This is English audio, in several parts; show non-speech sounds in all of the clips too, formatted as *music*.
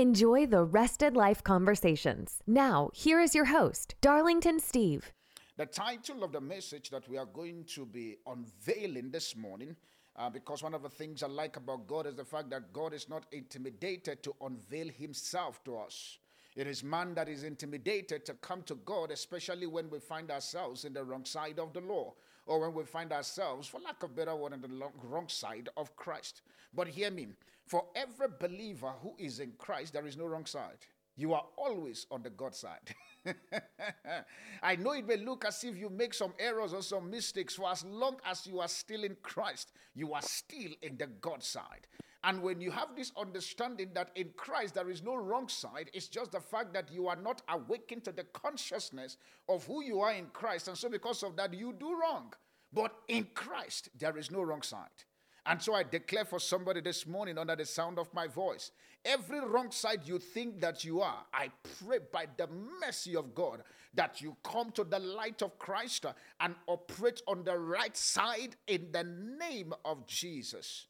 Enjoy the rested life conversations. Now, here is your host, Darlington Steve. The title of the message that we are going to be unveiling this morning, uh, because one of the things I like about God is the fact that God is not intimidated to unveil Himself to us. It is man that is intimidated to come to God, especially when we find ourselves in the wrong side of the law, or when we find ourselves, for lack of better word, on the wrong side of Christ. But hear me for every believer who is in Christ, there is no wrong side. You are always on the God side. *laughs* I know it may look as if you make some errors or some mistakes, for as long as you are still in Christ, you are still in the God side. And when you have this understanding that in Christ there is no wrong side, it's just the fact that you are not awakened to the consciousness of who you are in Christ. And so, because of that, you do wrong. But in Christ, there is no wrong side. And so I declare for somebody this morning under the sound of my voice every wrong side you think that you are, I pray by the mercy of God that you come to the light of Christ uh, and operate on the right side in the name of Jesus.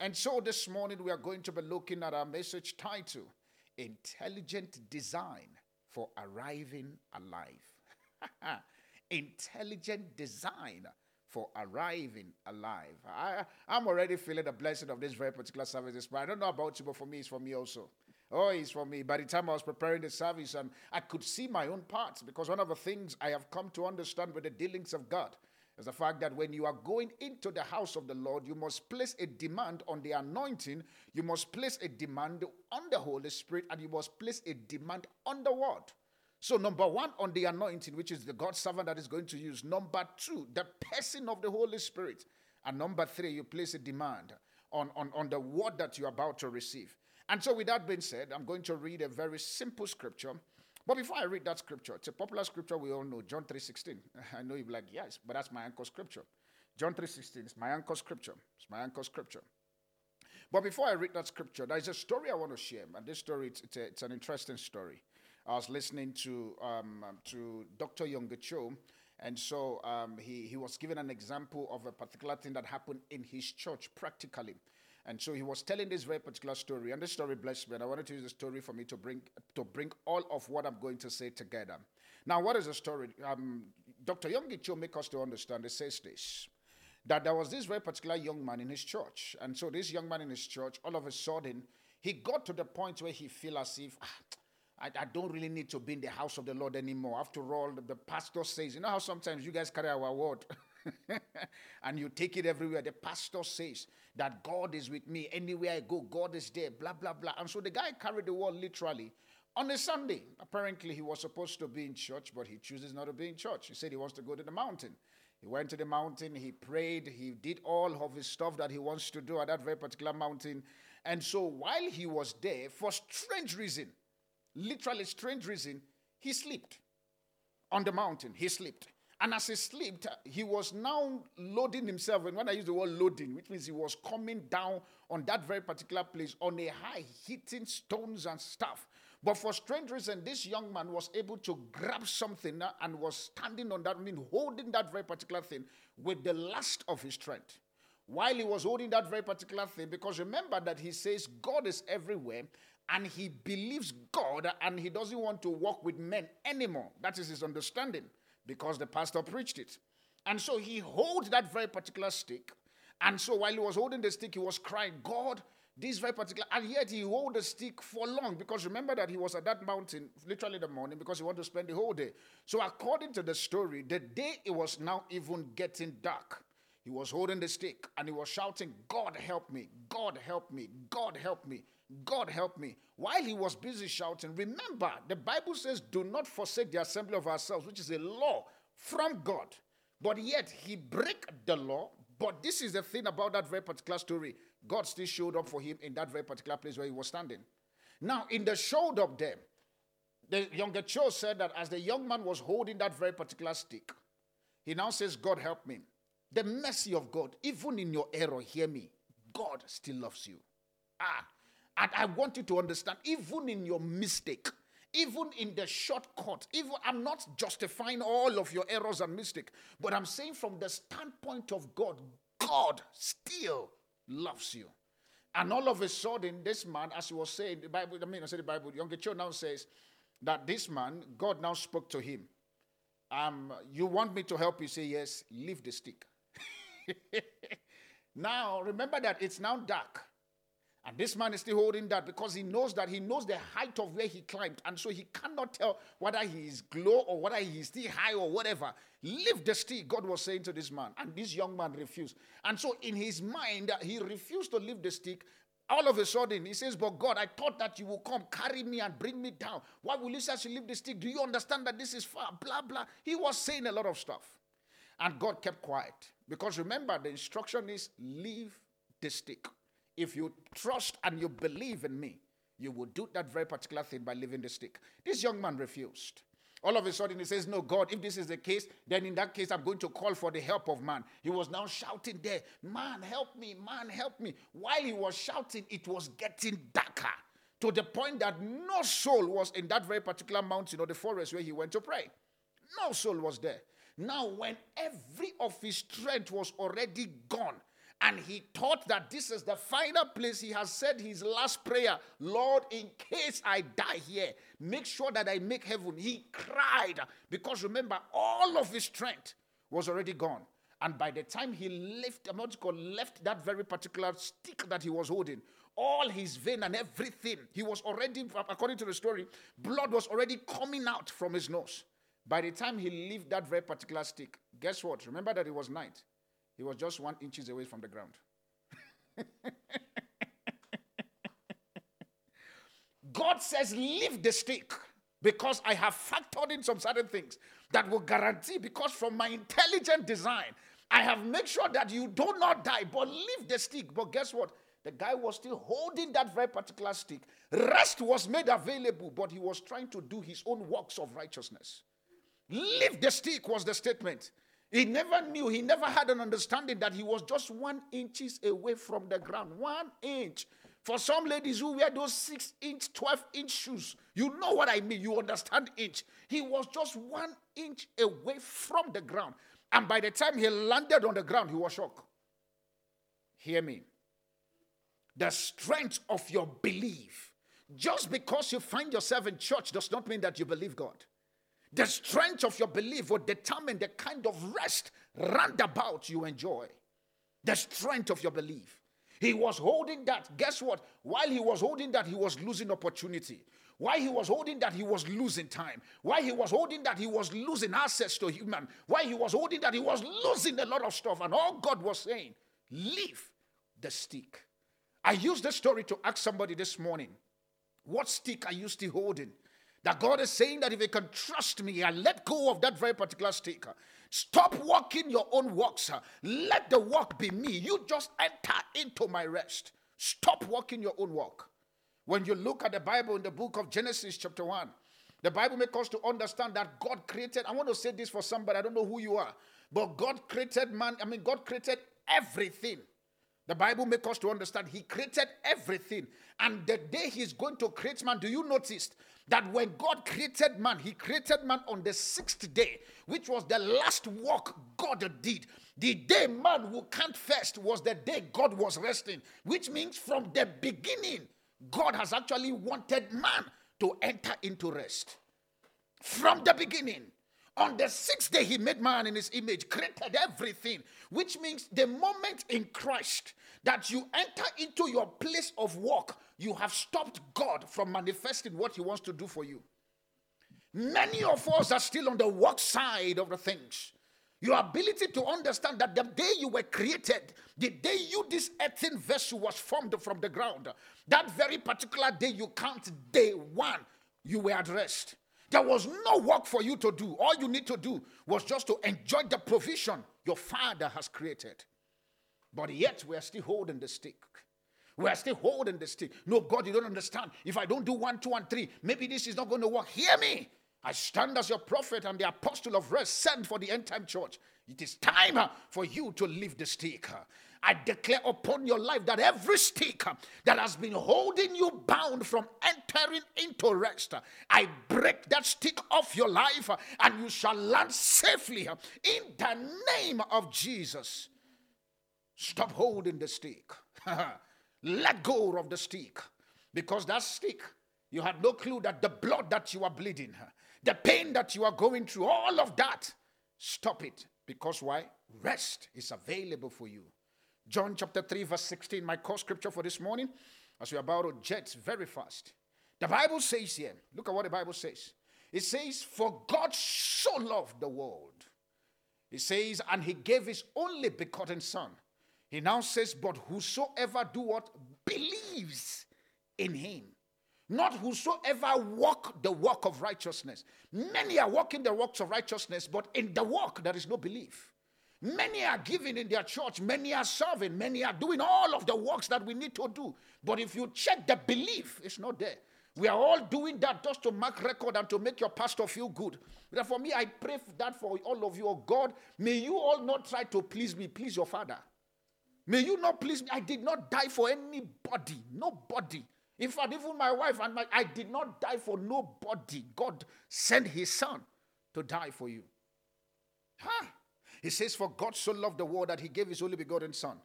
And so this morning we are going to be looking at our message title Intelligent Design for Arriving Alive. *laughs* Intelligent Design for arriving alive. I, I'm already feeling the blessing of this very particular service but I don't know about you, but for me, it's for me also. Oh, it's for me. By the time I was preparing the service, and I could see my own parts because one of the things I have come to understand with the dealings of God is the fact that when you are going into the house of the Lord, you must place a demand on the anointing, you must place a demand on the Holy Spirit, and you must place a demand on the word. So, number one, on the anointing, which is the God servant that is going to use. Number two, the person of the Holy Spirit. And number three, you place a demand on, on, on the word that you're about to receive. And so, with that being said, I'm going to read a very simple scripture. But before I read that scripture, it's a popular scripture we all know, John 3.16. *laughs* I know you'll be like, yes, but that's my anchor scripture. John 3.16 is my anchor scripture. It's my anchor scripture. But before I read that scripture, there's a story I want to share. And this story, it's, it's, a, it's an interesting story. I was listening to um, to Dr. Yonggi Cho, and so um, he, he was given an example of a particular thing that happened in his church practically. And so he was telling this very particular story, and this story blessed me. And I wanted to use the story for me to bring to bring all of what I'm going to say together. Now, what is the story? Um, Dr. Yonggi Cho make us to understand. It says this that there was this very particular young man in his church, and so this young man in his church, all of a sudden, he got to the point where he feel as if. Ah, I, I, don't really need to be in the house of the Lord anymore. After all, the, the pastor says, you know how sometimes you guys carry our word *laughs* and you take it everywhere. The pastor says that God is with me. Anywhere I go, God is there, blah, blah, blah. And so the guy carried the word literally on a Sunday. Apparently, he was supposed to be in church, but he chooses not to be in church. He said he wants to go to the mountain. He went to the mountain, he prayed, he did all of his stuff that he wants to do at that very particular mountain. And so while he was there, for strange reason, literally strange reason, he slept on the mountain. He slept. And as he slept, he was now loading himself. And when I use the word loading, which means he was coming down on that very particular place on a high, hitting stones and stuff. But for strange reason, this young man was able to grab something and was standing on that, I mean, holding that very particular thing with the last of his strength. While he was holding that very particular thing, because remember that he says God is everywhere, and he believes God and he doesn't want to walk with men anymore. That is his understanding because the pastor preached it. And so he holds that very particular stick. And so while he was holding the stick, he was crying, God, this very particular, and yet he held the stick for long because remember that he was at that mountain literally the morning because he wanted to spend the whole day. So, according to the story, the day it was now even getting dark, he was holding the stick and he was shouting, God help me, God help me, God help me. God help me. While he was busy shouting, remember, the Bible says, do not forsake the assembly of ourselves, which is a law from God. But yet he break the law. But this is the thing about that very particular story. God still showed up for him in that very particular place where he was standing. Now, in the shoulder of them, the Yonggi Cho said that as the young man was holding that very particular stick, he now says, God help me. The mercy of God, even in your error, hear me, God still loves you. Ah, and I want you to understand, even in your mistake, even in the shortcut, even I'm not justifying all of your errors and mistake, but I'm saying from the standpoint of God, God still loves you. And all of a sudden, this man, as he was saying, the Bible, I mean, I said the Bible, Yonggi Cho now says that this man, God now spoke to him. Um, you want me to help you? Say yes, leave the stick. *laughs* now, remember that it's now dark. And this man is still holding that because he knows that he knows the height of where he climbed. And so he cannot tell whether he is low or whether he is still high or whatever. Leave the stick, God was saying to this man. And this young man refused. And so in his mind, he refused to leave the stick. All of a sudden, he says, But God, I thought that you will come carry me and bring me down. Why will you say I leave the stick? Do you understand that this is far? Blah, blah. He was saying a lot of stuff. And God kept quiet. Because remember, the instruction is leave the stick. If you trust and you believe in me, you will do that very particular thing by leaving the stick. This young man refused. All of a sudden, he says, No, God, if this is the case, then in that case, I'm going to call for the help of man. He was now shouting there, Man, help me, man, help me. While he was shouting, it was getting darker to the point that no soul was in that very particular mountain or the forest where he went to pray. No soul was there. Now, when every of his strength was already gone, and he thought that this is the final place he has said his last prayer lord in case i die here make sure that i make heaven. He cried because remember all of his strength was already gone. And by the time he left called, left that very particular stick that he was holding all his vein and everything he was already according to the story blood was already coming out from his nose. By the time he left that very particular stick guess what? Remember that it was night he was just one inches away from the ground. *laughs* God says, Leave the stick because I have factored in some certain things that will guarantee, because from my intelligent design, I have made sure that you do not die, but leave the stick. But guess what? The guy was still holding that very particular stick. Rest was made available, but he was trying to do his own works of righteousness. Leave the stick was the statement. He never knew, he never had an understanding that he was just one inches away from the ground. One inch. For some ladies who wear those six inch, 12 inch shoes, you know what I mean. You understand inch. He was just one inch away from the ground. And by the time he landed on the ground, he was shocked. Hear me. The strength of your belief. Just because you find yourself in church does not mean that you believe God. The strength of your belief will determine the kind of rest roundabout you enjoy. The strength of your belief. He was holding that. Guess what? While he was holding that, he was losing opportunity. While he was holding that, he was losing time. While he was holding that, he was losing access to human. While he was holding that, he was losing a lot of stuff. And all God was saying, leave the stick. I used this story to ask somebody this morning, what stick are you still holding? That God is saying that if you can trust me and let go of that very particular sticker, stop walking your own walks. Let the walk be me. You just enter into my rest. Stop walking your own walk. When you look at the Bible in the book of Genesis, chapter 1, the Bible makes us to understand that God created. I want to say this for somebody, I don't know who you are, but God created man. I mean, God created everything. The Bible makes us to understand He created everything. And the day He's going to create man, do you notice that when God created man, He created man on the sixth day, which was the last work God did. The day man will count first was the day God was resting, which means from the beginning, God has actually wanted man to enter into rest. From the beginning. On the sixth day, he made man in his image, created everything, which means the moment in Christ that you enter into your place of work, you have stopped God from manifesting what he wants to do for you. Many of us are still on the work side of the things. Your ability to understand that the day you were created, the day you, this earthen vessel, was formed from the ground, that very particular day you count day one, you were at rest. There was no work for you to do. All you need to do was just to enjoy the provision your father has created. But yet we are still holding the stick. We are still holding the stick. No, God, you don't understand. If I don't do one, two, and three, maybe this is not going to work. Hear me. I stand as your prophet and the apostle of rest sent for the end time church. It is time uh, for you to leave the stick. I declare upon your life that every stick uh, that has been holding you bound from entering into rest, uh, I break that stick off your life and you shall land safely in the name of Jesus. Stop holding the stick. *laughs* Let go of the stick because that stick, you had no clue that the blood that you are bleeding, the pain that you are going through, all of that, stop it. Because why? Rest is available for you. John chapter 3, verse 16, my core scripture for this morning, as we're about to jet very fast. The Bible says here, look at what the Bible says. It says, For God so loved the world. It says, and he gave his only begotten Son. He now says, But whosoever do what? Believes in him not whosoever walk the walk of righteousness. Many are walking the works of righteousness, but in the walk there is no belief. Many are giving in their church, many are serving, many are doing all of the works that we need to do. But if you check the belief, it's not there. We are all doing that just to mark record and to make your pastor feel good. Therefore, me, I pray that for all of you, oh God, may you all not try to please me, please your father. May you not please me. I did not die for anybody, nobody. In fact, even my wife and my, I did not die for nobody. God sent his son to die for you. Huh? He says, For God so loved the world that he gave his only begotten son.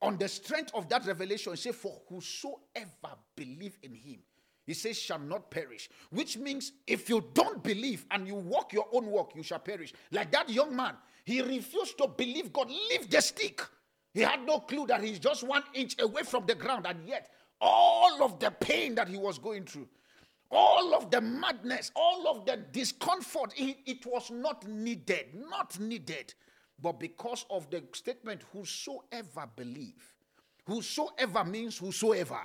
On the strength of that revelation, he says, For whosoever believe in him, he says, shall not perish. Which means if you don't believe and you walk your own walk, you shall perish. Like that young man, he refused to believe God. Leave the stick. He had no clue that he's just one inch away from the ground, and yet all of the pain that he was going through, all of the madness, all of the discomfort, it, it was not needed, not needed. But because of the statement, whosoever believe, whosoever means whosoever.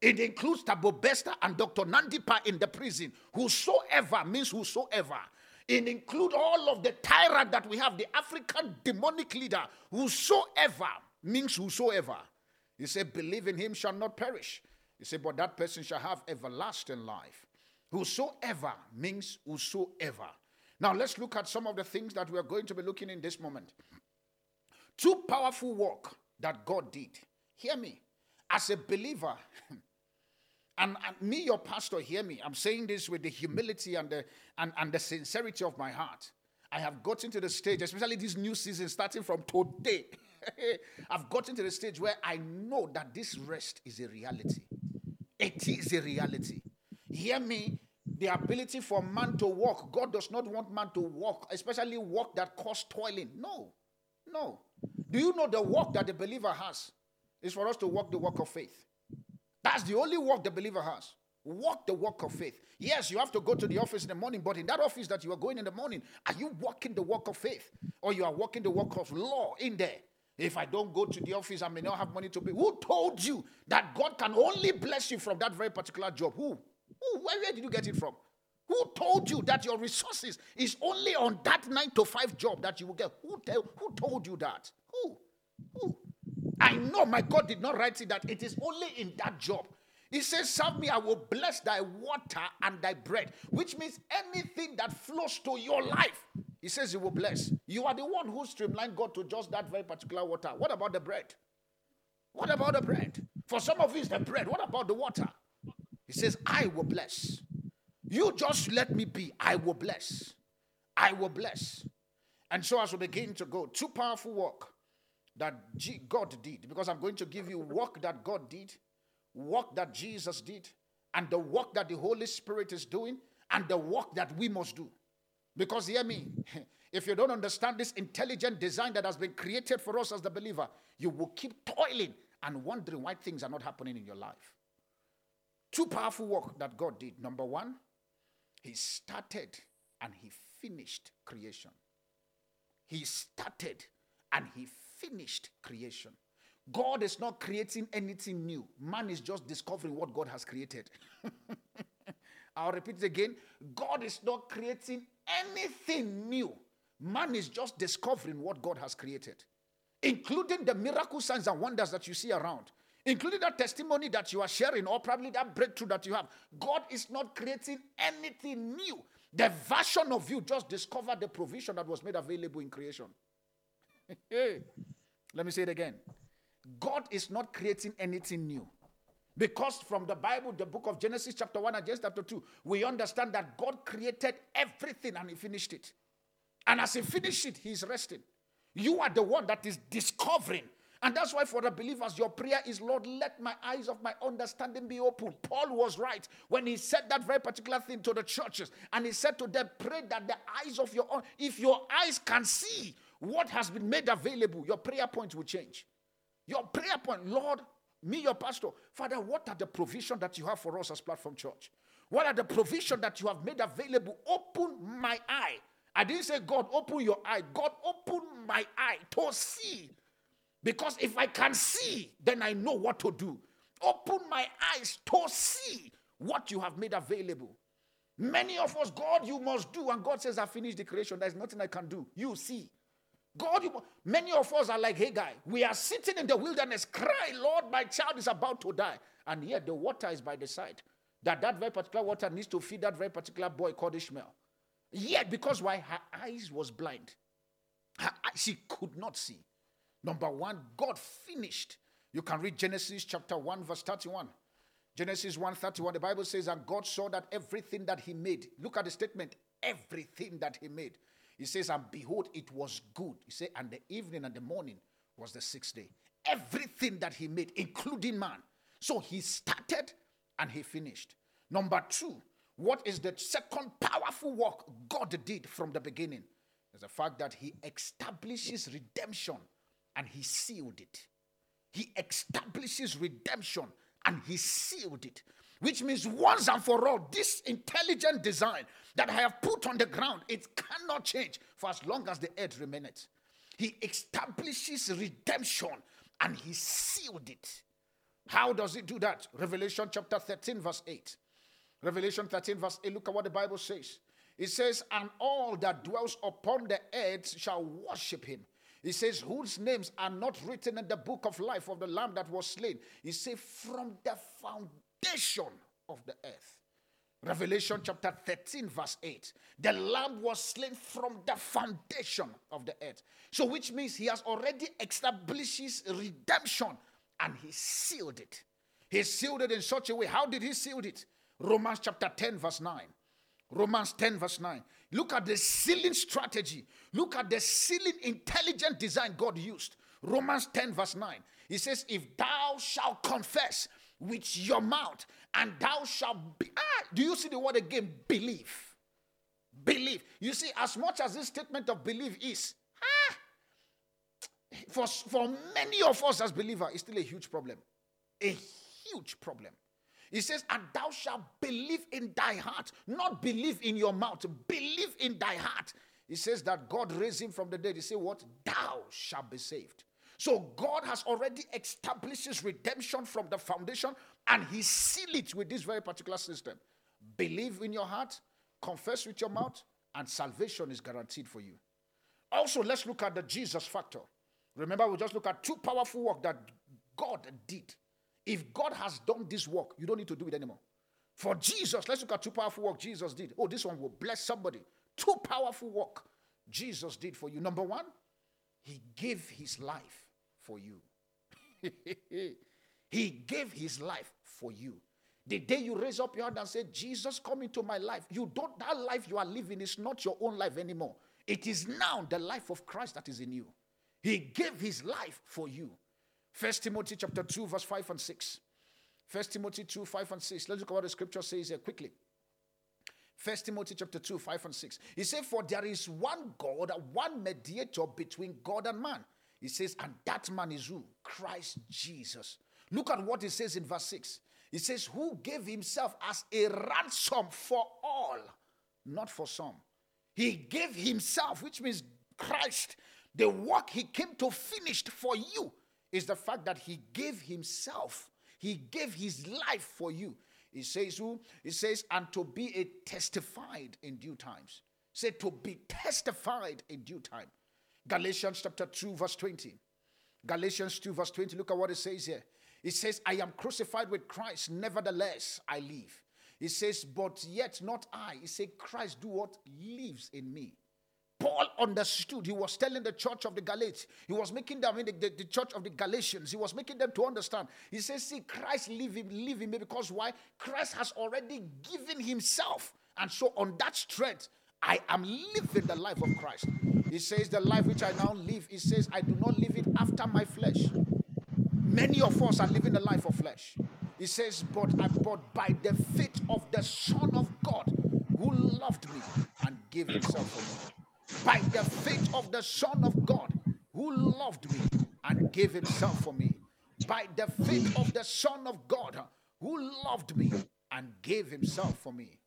It includes Thabo Bester and Dr. Nandipha in the prison. Whosoever means whosoever. It includes all of the tyrant that we have, the African demonic leader. Whosoever means whosoever. He said, Believe in him shall not perish. He said, But that person shall have everlasting life. Whosoever means whosoever. Now let's look at some of the things that we are going to be looking in this moment. Two powerful work that God did. Hear me. As a believer, *laughs* and, and, me, your pastor, hear me. I'm saying this with the humility and the and, and the sincerity of my heart. I have gotten to the stage, especially this new season, starting from today. *laughs* I've gotten to the stage where I know that this rest is a reality. It is a reality. Hear me. The ability for man to walk. God does not want man to walk, especially walk that cause toiling. No. No. Do you know the work that the believer has is for us to walk the walk of faith? That's the only work the believer has. Walk the walk of faith. Yes, you have to go to the office in the morning, but in that office that you are going in the morning, are you walking the walk of faith? Or you are walking the walk of law in there? If I don't go to the office, I may not have money to pay. Who told you that God can only bless you from that very particular job? Who? Where, where did you get it from? Who told you that your resources is only on that nine to five job that you will get? Who, tell, who told you that? Who? Who? I know my God did not write it that it is only in that job. He says, Serve me, I will bless thy water and thy bread, which means anything that flows to your life he says he will bless. You are the one who streamlined God to just that very particular water. What about the bread? What about the bread? For some of you, it's the bread. What about the water? He says, I will bless. You just let me be. I will bless. I will bless. And so, as we begin to go, two powerful work that God did, because I'm going to give you work that God did, work that Jesus did, and the work that the Holy Spirit is doing, and the work that we must do. Because hear me, *laughs* if you don't understand this intelligent design that has been created for us as the believer, you will keep toiling and wondering why things are not happening in your life. Two powerful work that God did. Number one, He started and He finished creation. He started and He finished creation. God is not creating anything new. Man is just discovering what God has created. *laughs* I'll repeat it again. God is not creating anything new. Man is just discovering what God has created, including the miracle signs and wonders that you see around. Including that testimony that you are sharing, or probably that breakthrough that you have. God is not creating anything new. The version of you just discovered the provision that was made available in creation. *laughs* Let me say it again. God is not creating anything new. Because from the Bible, the book of Genesis, chapter 1 and Genesis chapter 2, we understand that God created everything and He finished it. And as He finished it, He's resting. You are the one that is discovering. And that's why, for the believers, your prayer is, Lord, let my eyes of my understanding be open. Paul was right when he said that very particular thing to the churches. And he said to them, Pray that the eyes of your own, if your eyes can see what has been made available, your prayer point will change. Your prayer point, Lord, me, your pastor, Father, what are the provision that you have for us as Platform Church? What are the provision that you have made available? Open my eye. I didn't say, God, open your eye. God, open my eye to see. Because if I can see, then I know what to do. Open my eyes to see what you have made available. Many of us, God, you must do. And God says, I finished the creation. There's nothing I can do. You see. God, you, many of us are like Hagar. We are sitting in the wilderness, cry, Lord, my child is about to die. And yet the water is by the side. That that very particular water needs to feed that very particular boy called Ishmael. Yet, because why? Her eyes was blind. Her, she could not see. Number one, God finished. You can read Genesis chapter 1, verse 31. Genesis 1 31, the Bible says, And God saw that everything that He made, look at the statement, everything that He made he says, And behold, it was good. He said, And the evening and the morning was the sixth day. Everything that he made, including man. So he started and he finished. Number two, what is the second powerful work God did from the beginning? Is the fact that he establishes redemption and he sealed it. He establishes redemption and he sealed it which means once and for all, this intelligent design that I have put on the ground, it cannot change for as long as the earth remaineth. He establishes redemption and he sealed it. How does he do that? Revelation chapter 13, verse 8. Revelation 13, verse 8. Look at what the Bible says. It says, And all that dwells upon the earth shall worship him. He says, Whose names are not written in the book of life of the Lamb that was slain. He says, From the foundation of the earth. Revelation chapter 13, verse 8. The lamb was slain from the foundation of the earth. So, which means he has already established his redemption and he sealed it. He sealed it in such a way. How did he seal it? Romans chapter 10, verse 9. Romans 10, verse 9. Look at the sealing strategy. Look at the sealing intelligent design God used. Romans 10, verse 9. He says, If thou shalt confess with your mouth, and thou shalt be. Ah, do you see the word again? Believe. Believe. You see, as much as this statement of belief is, ah, for, for many of us as believers, it's still a huge problem. A huge problem. He says, and thou shalt believe in thy heart, not believe in your mouth, believe in thy heart. He says that God raised him from the dead. He said, What? Thou shalt be saved. So God has already established his redemption from the foundation and he sealed it with this very particular system. Believe in your heart, confess with your mouth, and salvation is guaranteed for you. Also, let's look at the Jesus factor. Remember, we just look at two powerful work that God did. If God has done this work, you don't need to do it anymore. For Jesus, let's look at two powerful work Jesus did. Oh, this one will bless somebody. Two powerful work Jesus did for you. Number one, he gave his life for you. *laughs* he gave his life for you. The day you raise up your hand and say, Jesus, come into my life, you don't, that life you are living is not your own life anymore. It is now the life of Christ that is in you. He gave his life for you. First Timothy chapter 2, verse 5 and 6. First Timothy 2, 5 and 6. Let's look at what the scripture says here quickly. First Timothy chapter 2, 5 and 6. He said, For there is one God, one mediator between God and man, he says, and that man is who? Christ Jesus. Look at what he says in verse 6. He says, Who gave himself as a ransom for all, not for some. He gave himself, which means Christ. The work he came to finish for you is the fact that he gave himself. He gave his life for you. He says who? He says, and to be a testified in due times. Say to be testified in due time. Galatians chapter 2, verse 20. Galatians 2, verse 20. Look at what it says here. He says, I am crucified with Christ, nevertheless I live. He says, But yet not I. He said, Christ do what lives in me. Paul understood. He was telling the church of the Galatians, he was making them, I mean, the, the, the, church of the Galatians, he was making them to understand. He says, See, Christ live in, live in me because why? Christ has already given himself. And so, on that strength, I am living the life of Christ. He says, The life which I now live, he says, I do not live it after my flesh. Many of us are living the life of flesh. He says, But I bought by the faith of the Son of God who loved me and gave himself for me. By the faith of the Son of God who loved me and gave himself for me. By the faith of the Son of God who loved me and gave himself for me.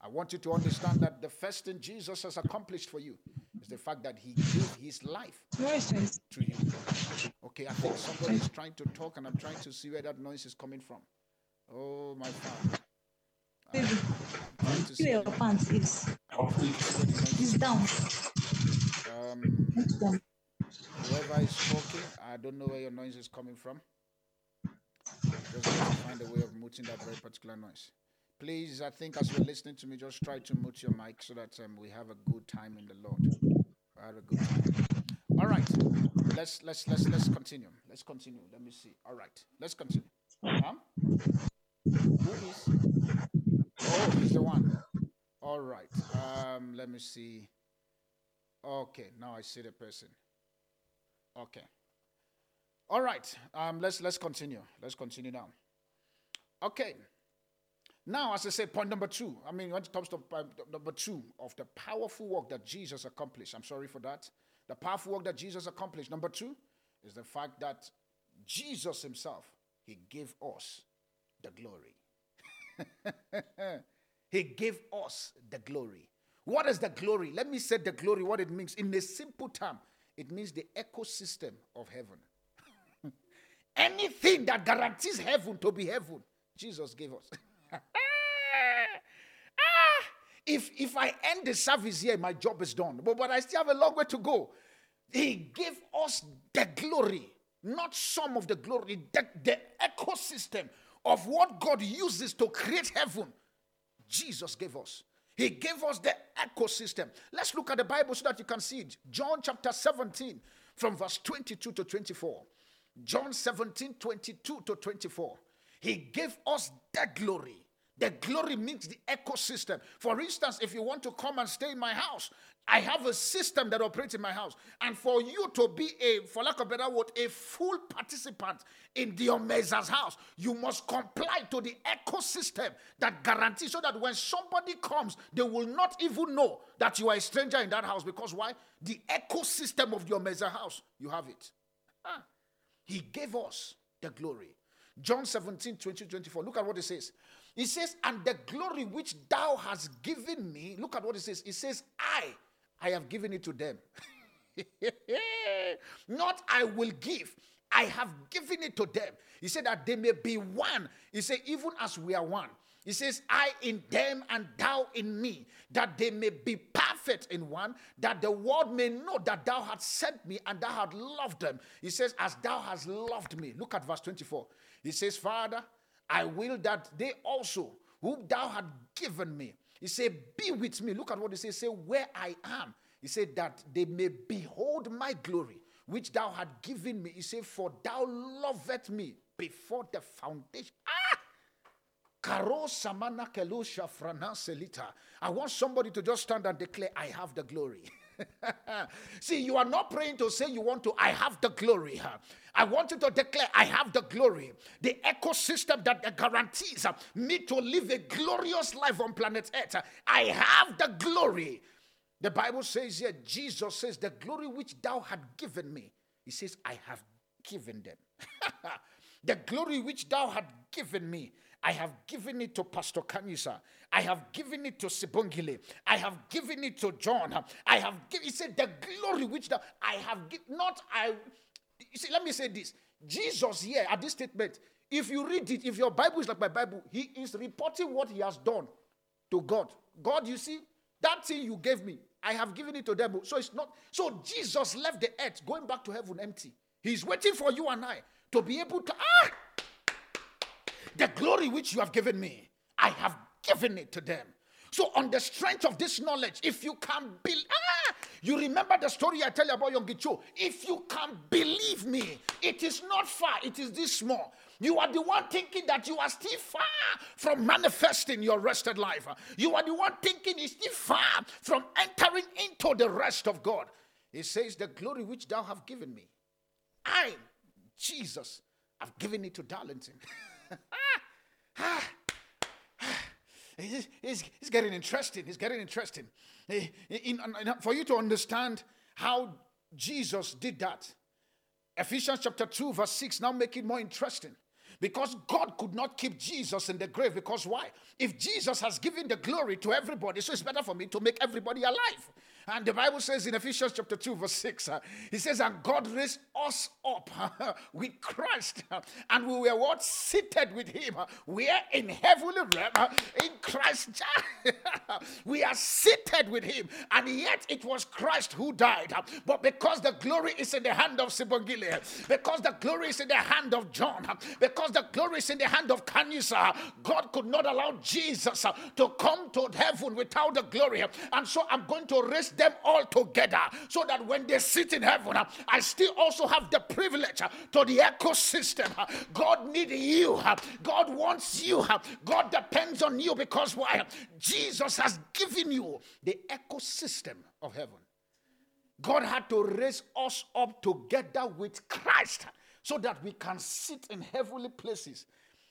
I want you to understand that the first thing Jesus has accomplished for you is the fact that he gave his life to you. Okay, I think somebody is trying to talk and I'm trying to see where that noise is coming from. Oh, my father. Uh, see your pants is, is down. Um, whoever is talking, I don't know where your noise is coming from. Just find a way of muting that very particular noise. Please, I think as you're listening to me, just try to mute your mic so that um, we have a good time in the Lord. have a good time. All right, let's let's let's let's continue. Let's continue. Let me see. All right, let's continue. Huh? Who is? Oh, he's the one. All right. Um, let me see. Okay, now I see the person. Okay. All right. Um, let's let's continue. Let's continue now. Okay. Now, as I said, point number two. I mean, when it comes to uh, number two of the powerful work that Jesus accomplished. I'm sorry for that. The powerful work that Jesus accomplished. Number two is the fact that Jesus Himself He gave us the glory. *laughs* he gave us the glory. What is the glory? Let me say the glory, what it means. In a simple term, it means the ecosystem of heaven. *laughs* Anything that guarantees heaven to be heaven, Jesus gave us. *laughs* ah, if, if I end the service here, my job is done. But, but I still have a long way to go. He gave us the glory, not some of the glory, the, the ecosystem of what God uses to create heaven, Jesus gave us. He gave us the ecosystem. Let's look at the Bible so that you can see it. John chapter 17, from verse 22 to 24. John 17, 22 to 24. He gave us the glory. The glory means the ecosystem. For instance, if you want to come and stay in my house, I have a system that operates in my house. And for you to be a, for lack of better word, a full participant in the Omeza's house, you must comply to the ecosystem that guarantees so that when somebody comes, they will not even know that you are a stranger in that house. Because why? The ecosystem of the Omeza house, you have it. Ah. He gave us the glory. John 17, 20, 24. Look at what it says. He says, And the glory which thou hast given me, look at what it says. It says, I I have given it to them. *laughs* Not I will give. I have given it to them. He said that they may be one. He said, even as we are one. He says, I in them and thou in me, that they may be perfect in one, that the world may know that thou hast sent me and thou hast loved them. He says, As thou hast loved me. Look at verse 24. He says, Father, I will that they also, whom thou hast given me, he said, Be with me. Look at what he says. Say, Where I am. He said, That they may behold my glory, which thou had given me. He said, For thou lovest me before the foundation. Ah! I want somebody to just stand and declare, I have the glory. *laughs* *laughs* See, you are not praying to say you want to, I have the glory. I want you to declare, I have the glory. The ecosystem that guarantees uh, me to live a glorious life on planet Earth. Uh, I have the glory. The Bible says here, Jesus says, The glory which thou had given me, he says, I have given them. *laughs* the glory which thou had given me, I have given it to Pastor Kanyisa. I have given it to Sibongile. I have given it to John. I have given, he said, the glory which the, I have given, not I. You see, let me say this. Jesus here at this statement, if you read it, if your Bible is like my Bible, he is reporting what he has done to God. God, you see, that thing you gave me, I have given it to them. So it's not, so Jesus left the earth going back to heaven empty. He's waiting for you and I to be able to, ah, The glory which you have given me, I have given it to them. So, on the strength of this knowledge, if you can believe, ah, you remember the story I tell you about Yonggi If you can believe me, it is not far, it is this small. You are the one thinking that you are still far from manifesting your rested life. You are the one thinking it's still far from entering into the rest of God. He says, The glory which thou have given me, I, Jesus, have given it to Darlington. *laughs* It's, it's, it's, getting interesting. It's getting interesting. In, in, in, for you to understand how Jesus did that, Ephesians chapter 2, verse 6 now make it more interesting. Because God could not keep Jesus in the grave. Because why? If Jesus has given the glory to everybody, so it's better for me to make everybody alive. And the Bible says in Ephesians chapter 2, verse 6, uh, he says, And God raised us up uh, with Christ, uh, and we were what? Seated with him. We are in heavenly realm uh, in Christ. *laughs* we are seated with him, and yet it was Christ who died. Uh, but because the glory is in the hand of Sibongile, because the glory is in the hand of John, uh, because the glory is in the hand of Kanyisa, God could not allow Jesus to come to heaven without the glory. And so I'm going to raise them all together so that when they sit in heaven, uh, I still also have the privilege uh, to the ecosystem. Uh, God needs you. God wants you. God depends on you because why? Jesus has given you the ecosystem of heaven. God had to raise us up together with Christ so that we can sit in heavenly places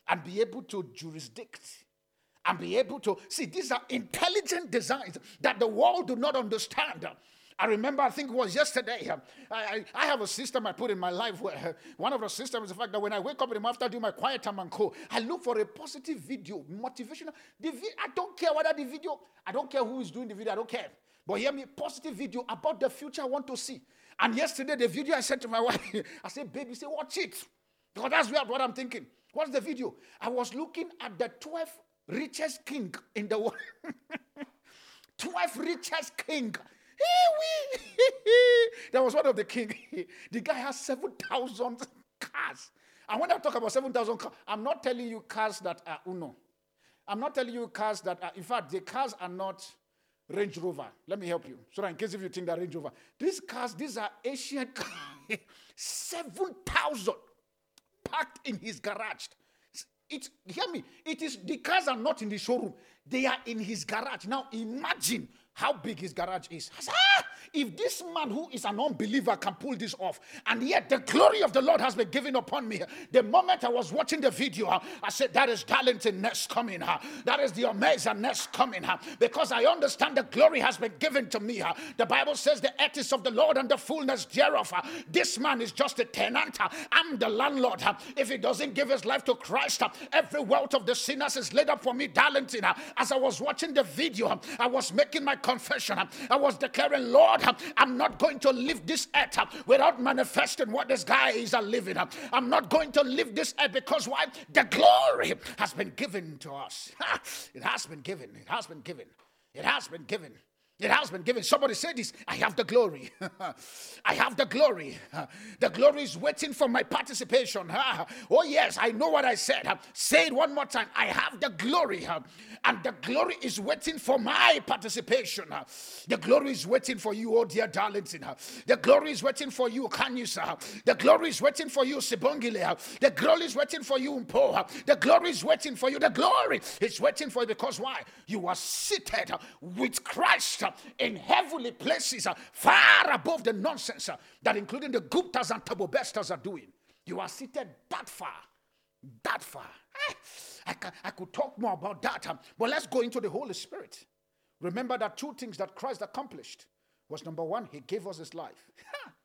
and be able to jurisdict and be able to see these are intelligent designs that the world do not understand. I remember, I think it was yesterday. Um, I, I, I, have a system I put in my life where uh, one of the systems is the fact that when I wake up in the morning after doing my quiet time and co, I look for a positive video, motivational. The vi- I don't care whether the video, I don't care who is doing the video, I don't care. But hear me, positive video about the future I want to see. And yesterday, the video I sent to my *laughs* wife, I said, baby, say, watch it. Because that's what I'm thinking. What's the video? I was looking at the 12 richest king in the world. *laughs* 12 richest king. *laughs* that was one of the king. *laughs* the guy has 7,000 cars. And when I talk about 7,000 cars, I'm not telling you cars that are Uno. I'm not telling you cars that are, in fact, the cars are not Range Rover. Let me help you. So, in case if you think that Range Rover, these cars, these are Asian cars. 7,000 packed in his garage. It, hear me, it is the cars are not in the showroom, they are in his garage. Now imagine how big his garage is. Ah, if this man who is an unbeliever can pull this off, and yet the glory of the Lord has been given upon me. The moment I was watching the video, I said, That is talented coming. That is the amazingness coming. Because I understand the glory has been given to me. The Bible says, The earth of the Lord and the fullness thereof. This man is just a tenant. I'm the landlord. If he doesn't give his life to Christ, every wealth of the sinners is laid up for me, Darlington. As I was watching the video, I was making my confession. I was declaring, Lord, I'm not going to leave this earth without manifesting what this guy is living. I'm not going to leave this earth because why? The glory has been given to us. It has been given. It has been given. It has been given. It has been given. Somebody said this I have the glory. *laughs* I have the glory. *laughs* The glory is waiting for my participation. *laughs* Oh, yes, I know what I said. Say it one more time. I have the glory. And the glory is waiting for my participation. The glory is waiting for you, oh dear Darlington. The glory is waiting for you, Kanyisa. The glory is waiting for you, Sibongile. The glory is waiting for you, Mpo. The glory is waiting for you. The glory is waiting for you because why? You are seated with Christ in heavenly places, uh, far above the nonsense uh, that including the Guptas and Thabo Besters are doing. You are seated that far, that far. Eh, I, can, I could talk more about that, um, but let's go into the Holy Spirit. Remember that two things that Christ accomplished was number one, he gave us his life. *laughs*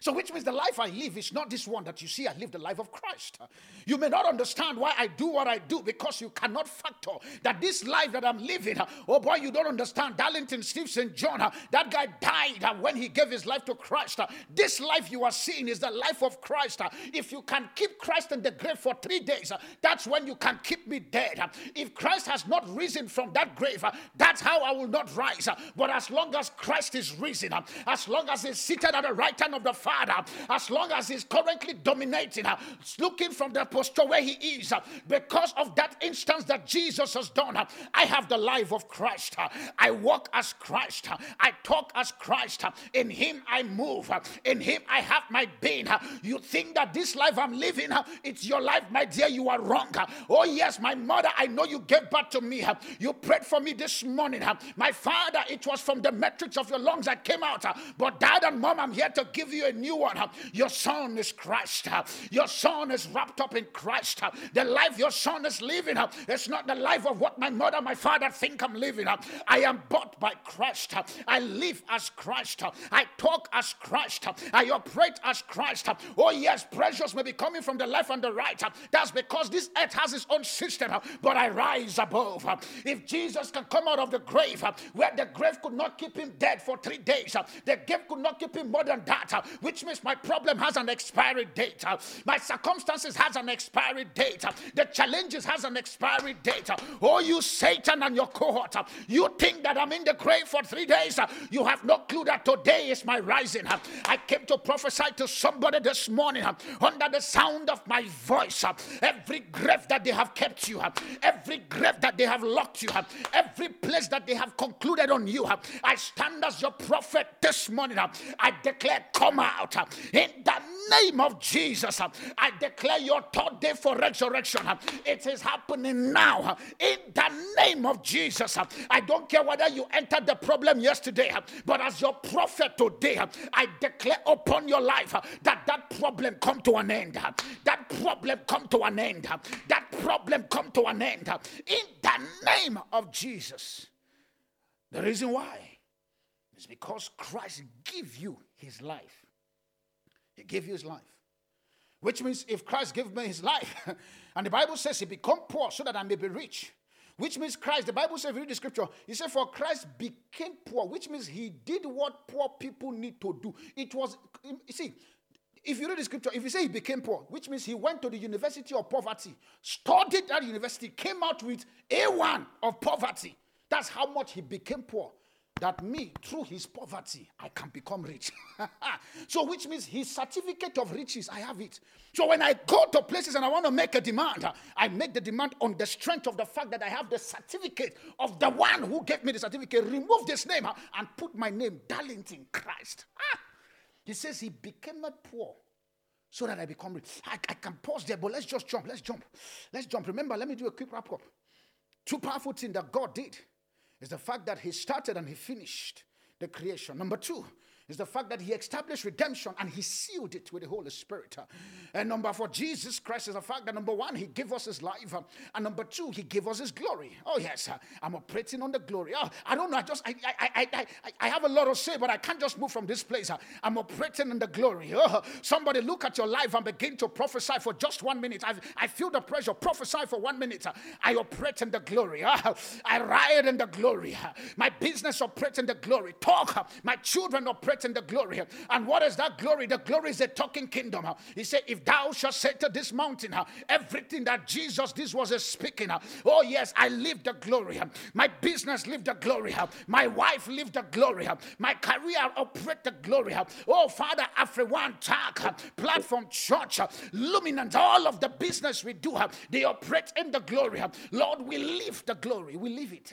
So, which means the life I live is not this one that you see. I live the life of Christ. You may not understand why I do what I do because you cannot factor that this life that I'm living, oh boy, you don't understand. Darlington Stevenson John, that guy died when he gave his life to Christ. This life you are seeing is the life of Christ. If you can keep Christ in the grave for three days, that's when you can keep me dead. If Christ has not risen from that grave, that's how I will not rise. But as long as Christ is risen, as long as he's seated at the right hand of the Father, father, as long as he's currently dominating, uh, looking from the posture where he is, uh, because of that instance that Jesus has done, uh, I have the life of Christ. I walk as Christ. I talk as Christ. In him I move. In him I have my being. You think that this life I'm living, it's your life, my dear, you are wrong. Oh, yes, my mother, I know you gave birth to me. You prayed for me this morning. My father, it was from the metrics of your lungs that came out. But dad and mom, I'm here to give you a new one. Your son is Christ. Your son is wrapped up in Christ. The life your son is living, it's not the life of what my mother, my father think I'm living. I am bought by Christ. I live as Christ. I talk as Christ. I operate as Christ. Oh, yes, pressures may be coming from the left and the right. That's because this earth has its own system, but I rise above. If Jesus can come out of the grave, where the grave could not keep him dead for three days, the grave could not keep him more than that, which means my problem has an expiry date. My circumstances has an expiry date. The challenges has an expiry date. Oh, you Satan and your cohort, you think that I'm in the grave for three days. You have no clue that today is my rising. I came to prophesy to somebody this morning under the sound of my voice. Every grave that they have kept you, every grave that they have locked you, every place that they have concluded on you, I stand as your prophet this morning. I declare, come out in the name of Jesus. I declare your third day for resurrection. It is happening now in the name of Jesus. I don't care whether you entered the problem yesterday, but as your prophet today, I declare upon your life that that problem come to an end. That problem come to an end. That problem come to an end. In the name of Jesus. The reason why is because Christ give you his life. He gave you his life. Which means if Christ gave me his life, *laughs* and the Bible says he become poor so that I may be rich. Which means Christ, the Bible says, if you read the scripture, he said, For Christ became poor, which means he did what poor people need to do. It was, you see, if you read the scripture, if you say he became poor, which means he went to the university of poverty, studied at university, came out with A1 of poverty. That's how much he became poor that me, through his poverty, I can become rich. *laughs* so, which means his certificate of riches, I have it. So, when I go to places and I want to make a demand, I make the demand on the strength of the fact that I have the certificate of the one who gave me the certificate. Remove this name and put my name, Darlington Christ. Ah! He says he became not poor so that I become rich. I, I can pause there, but let's just jump. Let's jump. Let's jump. Remember, let me do a quick wrap up. Two powerful things that God did is the fact that he started and he finished the creation. Number two, is the fact that he established redemption and he sealed it with the Holy Spirit. And number four, Jesus Christ is the fact that number one, he gave us his life. And number two, he gave us his glory. Oh, yes, I'm operating on the glory. Oh, I don't know. I just, I, I, I, I, I have a lot to say, but I can't just move from this place. I'm operating on the glory. Oh, somebody look at your life and begin to prophesy for just one minute. I, I feel the pressure. Prophesy for one minute. I operate in the glory. Oh, I ride in the glory. My business operates in the glory. Talk. My children operate in the glory. And what is that glory? The glory is a talking kingdom. He said, If thou shalt say to this mountain, everything that Jesus this was a speaking, oh yes, I live the glory. My business live the glory. My wife live the glory. My career operate the glory. Oh Father, after one talk, platform church, luminant, all of the business we do, they operate in the glory. Lord, we live the glory. We live it.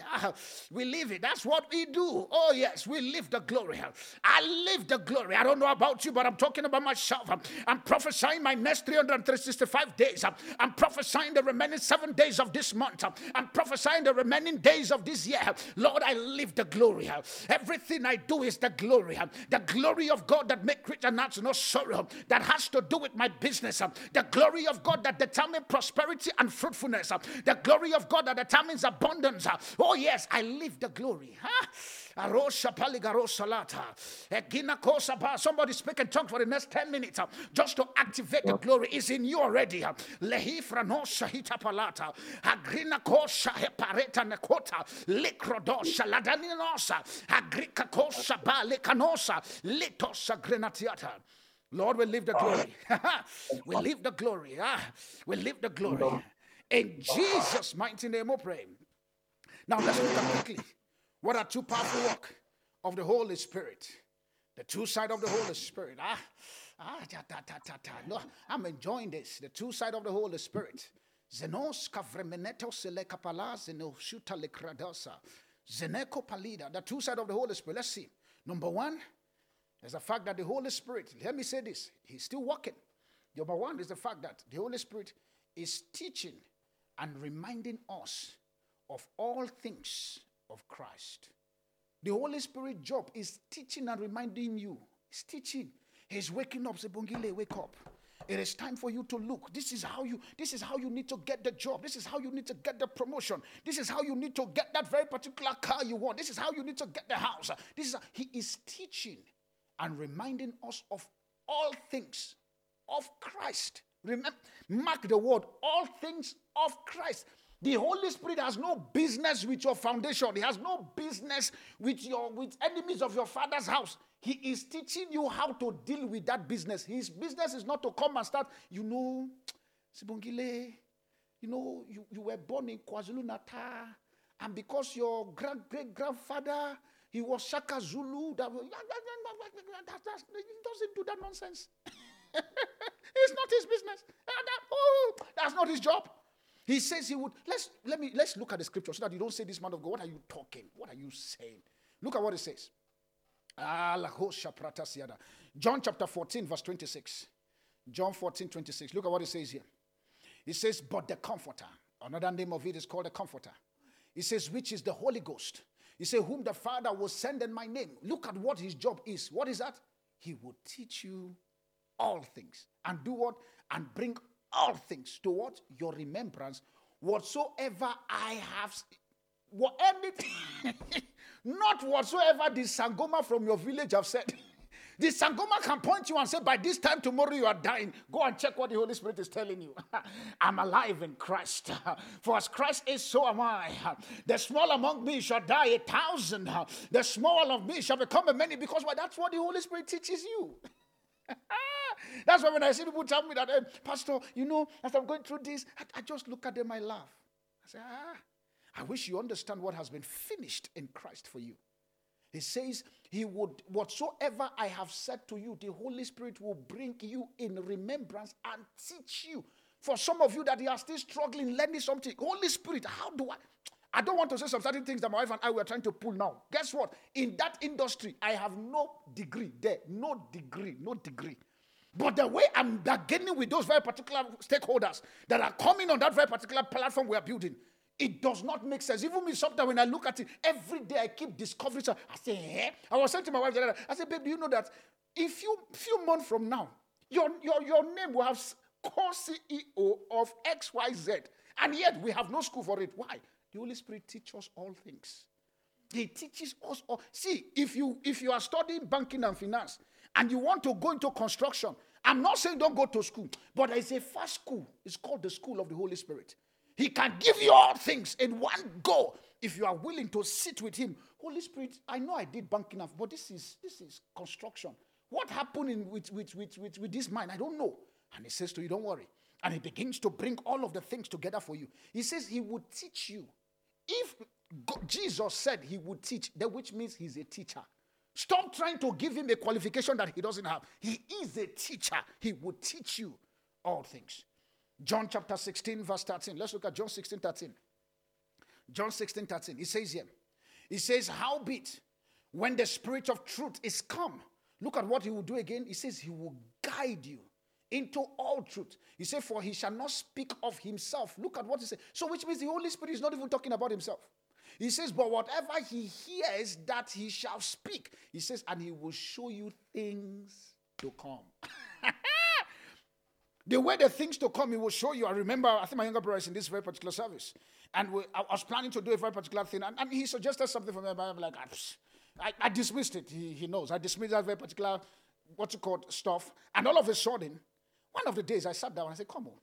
We live it. That's what we do. Oh yes, we live the glory. I live the glory. I don't know about you, but I'm talking about myself. I'm prophesying my next 365 days. I'm prophesying the remaining seven days of this month. I'm prophesying the remaining days of this year. Lord, I live the glory. Everything I do is the glory. The glory of God that make rich and adds no sorrow. That has to do with my business. The glory of God that determines prosperity and fruitfulness. The glory of God that determines abundance. Oh, yes, I live the glory. Huh? Somebody speak and talk for the next 10 minutes uh, just to activate the glory. Is in you already. Uh. Lehifra no shahita palata. Agrina kosha hepareta nekota. Likrodosha ladaninosa. Agrika kosha ba lekanosa. Litosa grenatiata. Lord, we live the glory. *laughs* we live the glory. Ah, we live the glory. In Jesus' mighty name we pray. Now let's look at quickly what are two powerful work of the Holy Spirit? The two side of the Holy Spirit. Ah, Ah, ta, ta, ta, ta, ta. No, I'm enjoying this. The two side of the Holy Spirit. Zenos kavremeneto sele kapala zeno shuta le kradosa. Zeneko palida. The two side of the Holy Spirit. Let's see. Number one is the fact that the Holy Spirit, let me say this, He's still working. Number one is the fact that the Holy Spirit is teaching and reminding us of all things of Christ. The Holy Spirit job is teaching and reminding you. He's teaching. He's waking up. Say, Bongile, wake up. It is time for you to look. This is how you this is how you need to get the job. This is how you need to get the promotion. This is how you need to get that very particular car you want. This is how you need to get the house. This is he is teaching and reminding us of all things of Christ. Remember, mark the word, all things of Christ. The Holy Spirit has no business with your foundation. He has no business with your with enemies of your father's house. He is teaching you how to deal with that business. His business is not to come and start, you know, Sibongile, you know, you, you were born in KwaZulu Natal, and because your great great grandfather he was Shaka Zulu, that, that, that, he doesn't do that nonsense. *laughs* it's not his business. oh, that's not his job. He says he would. Let's let me let's look at the scripture so that you don't say this man of God. What are you talking? What are you saying? Look at what it says. John chapter 14, verse 26. John 14, 26. Look at what it says here. It says, But the Comforter, another name of it is called the Comforter. It says, Which is the Holy Ghost. He said, Whom the Father will send in my name. Look at what his job is. What is that? He will teach you all things. And do what? And bring all things to what? Your remembrance. Whatsoever I have, what anything, *laughs* not whatsoever the Sangoma from your village have said. *laughs* The Sangoma can point you and say, By this time tomorrow you are dying. Go and check what the Holy Spirit is telling you. *laughs* I'm alive in Christ. For as Christ is, so am I. The small among me shall die a thousand. The small of me shall become a many because well, that's what the Holy Spirit teaches you. That's why when I see people tell me that, hey, Pastor, you know, as I'm going through this, I, I just look at them, I laugh. I say, ah, I wish you understand what has been finished in Christ for you. He says, He would, whatsoever I have said to you, the Holy Spirit will bring you in remembrance and teach you. For some of you that you are still struggling, let learning something, Holy Spirit, how do I? I don't want to say some certain things that my wife and I were trying to pull now. Guess what? In that industry, I have no degree there. No degree, no degree. But the way I'm bargaining with those very particular stakeholders that are coming on that very particular platform we are building, it does not make sense. Even me, sometimes when I look at it, every day I keep discovering. I say, eh? I was saying to my wife, I said, babe, do you know that if you few months from now, your, your, your name will have co-CEO of XYZ, and yet we have no school for it. Why? The Holy Spirit teaches us all things. He teaches us all. See, if you if you are studying banking and finance and you want to go into construction, I'm not saying don't go to school, but there is a first school. It's called the school of the Holy Spirit. He can give you all things in one go if you are willing to sit with him. Holy Spirit, I know I did banking, enough, but this is this is construction. What happened with, with, with, with, with this mind? I don't know. And he says to you, Don't worry. And he begins to bring all of the things together for you. He says he would teach you. If God, Jesus said he would teach, that which means he's a teacher. Stop trying to give him a qualification that he doesn't have. He is a teacher. He would teach you all things. John chapter 16, verse 13. Let's look at John 16, 13. John 16, 13. He says here, He says, Howbeit, when the Spirit of truth is come, look at what he will do again. He says, He will guide you into all truth. He said, For he shall not speak of himself. Look at what he said. So, which means the Holy Spirit is not even talking about himself. He says, But whatever he hears, that he shall speak. He says, And he will show you things to come. *laughs* the way the things to come, he will show you. I remember, I think my younger brother is in this very particular service. And we, I was planning to do a very particular thing. And, and he suggested something for me. I'm like, ah, I, I dismissed it. He, he knows. I dismissed that very particular, what you call stuff. And all of a sudden, one of the days I sat down and I said, Come on.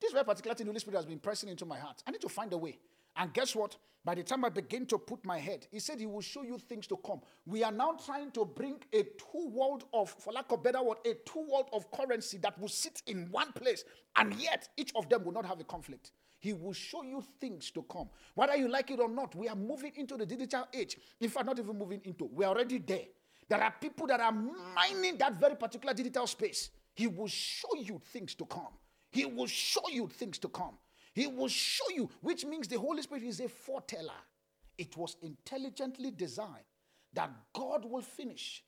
This very particular thing the Holy Spirit has been pressing into my heart. I need to find a way. And guess what? By the time I begin to put my head, he said he will show you things to come. We are now trying to bring a two world of, for lack of better word, a two world of currency that will sit in one place, and yet each of them will not have a conflict. He will show you things to come. Whether you like it or not, we are moving into the digital age. In fact, not even moving into, we are already there. There are people that are mining that very particular digital space. He will show you things to come. He will show you things to come. He will show you, which means the Holy Spirit is a foreteller. It was intelligently designed that God will finish,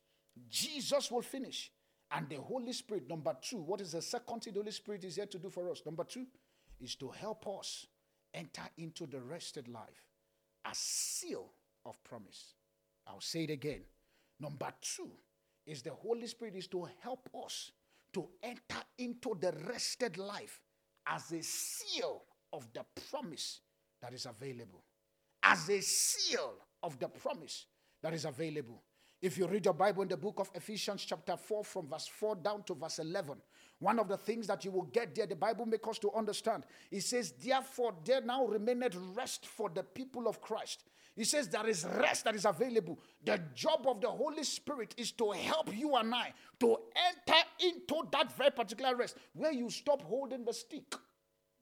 Jesus will finish, and the Holy Spirit. Number two, what is the second thing the Holy Spirit is here to do for us? Number two is to help us enter into the rested life, a seal of promise. I'll say it again. Number two is the Holy Spirit is to help us to enter into the rested life as a seal of the promise that is available. As a seal of the promise that is available. If you read your Bible in the book of Ephesians, chapter 4, from verse 4 down to verse 11, one of the things that you will get there, the Bible makes us to understand. It says, Therefore, there now remaineth rest for the people of Christ. He says there is rest that is available. The job of the Holy Spirit is to help you and I to enter into that very particular rest where you stop holding the stick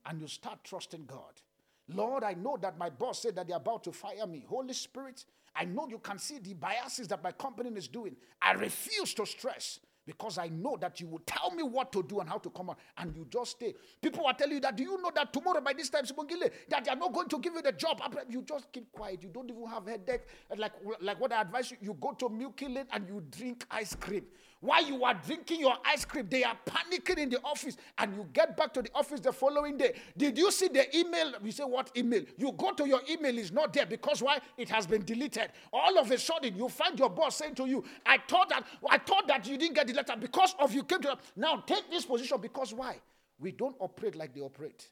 and you start trusting God. Lord, I know that my boss said that they're about to fire me. Holy Spirit, I know you can see the biases that my company is doing. I refuse to stress because I know that you will tell me what to do and how to come on, and you just stay. People are telling you that, do you know that tomorrow by this time, that they are not going to give you the job? You just keep quiet. You don't even have headache. Like, like what I advise you, you go to Milky Lane and you drink ice cream. While you are drinking your ice cream, they are panicking in the office, and you get back to the office the following day. Did you see the email? You say, What email? You go to your email, is not there because why? It has been deleted. All of a sudden, you find your boss saying to you, I thought that I thought that you didn't get the letter because of you came to now take this position because why? We don't operate like they operate.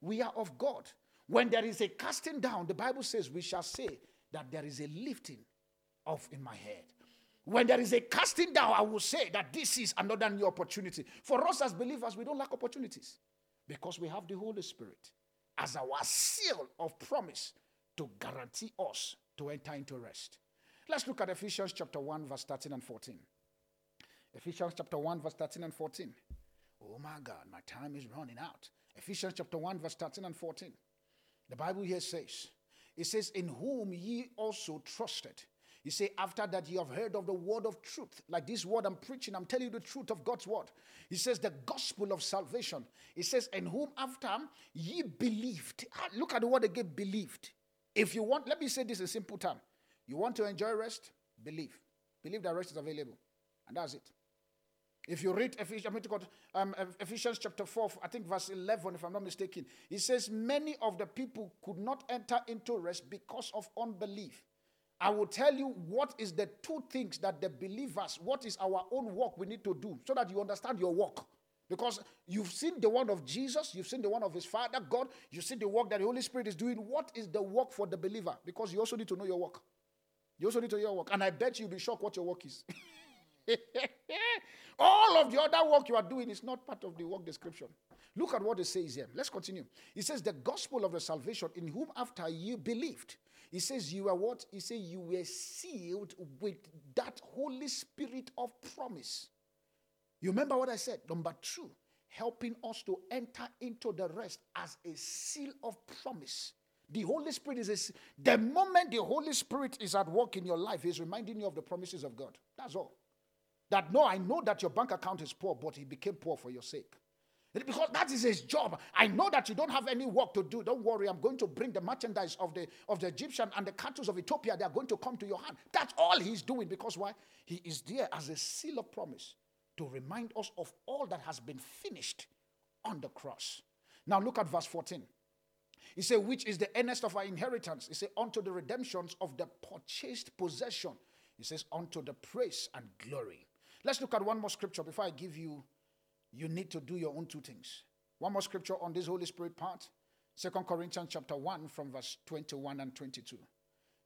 We are of God. When there is a casting down, the Bible says we shall say that there is a lifting off in my head. When there is a casting down, I will say that this is another new opportunity. For us as believers, we don't lack opportunities because we have the Holy Spirit as our seal of promise to guarantee us to enter into rest. Let's look at Ephesians chapter 1, verse 13 and 14. Ephesians chapter 1, verse 13 and 14. Oh my God, my time is running out. Ephesians chapter 1, verse 13 and 14. The Bible here says, It says, In whom ye also trusted you say, after that, you have heard of the word of truth. Like this word I'm preaching, I'm telling you the truth of God's word. He says, the gospel of salvation. He says, in whom after ye believed. Ah, look at the word again, believed. If you want, let me say this in simple term. You want to enjoy rest? Believe. Believe that rest is available. And that's it. If you read Ephesians, um, Ephesians chapter 4, I think verse 11, if I'm not mistaken, it says, Many of the people could not enter into rest because of unbelief. I will tell you what is the two things that the believers, what is our own work we need to do so that you understand your work. Because you've seen the one of Jesus, you've seen the one of his Father, God, you've seen the work that the Holy Spirit is doing. What is the work for the believer? Because you also need to know your work. You also need to know your work. And I bet you'll be shocked what your work is. *laughs* All of the other work you are doing is not part of the work description. Look at what it says here. Let's continue. It says, The gospel of the salvation in whom after you believed. He says, You are what? He says, You were sealed with that Holy Spirit of promise. You remember what I said? Number two, helping us to enter into the rest as a seal of promise. The Holy Spirit is a, the moment the Holy Spirit is at work in your life, He's reminding you of the promises of God. That's all. That no, I know that your bank account is poor, but He became poor for your sake. Because that is his job. I know that you don't have any work to do. Don't worry. I'm going to bring the merchandise of the of the Egyptian and the cattle of Ethiopia. They are going to come to your hand. That's all he's doing. Because why? He is there as a seal of promise to remind us of all that has been finished on the cross. Now look at verse 14. He said, which is the earnest of our inheritance. He said, unto the redemptions of the purchased possession. He says, unto the praise and glory. Let's look at one more scripture before I give you you need to do your own two things. One more scripture on this Holy Spirit part. Second Corinthians chapter 1 from verse 21 and 22.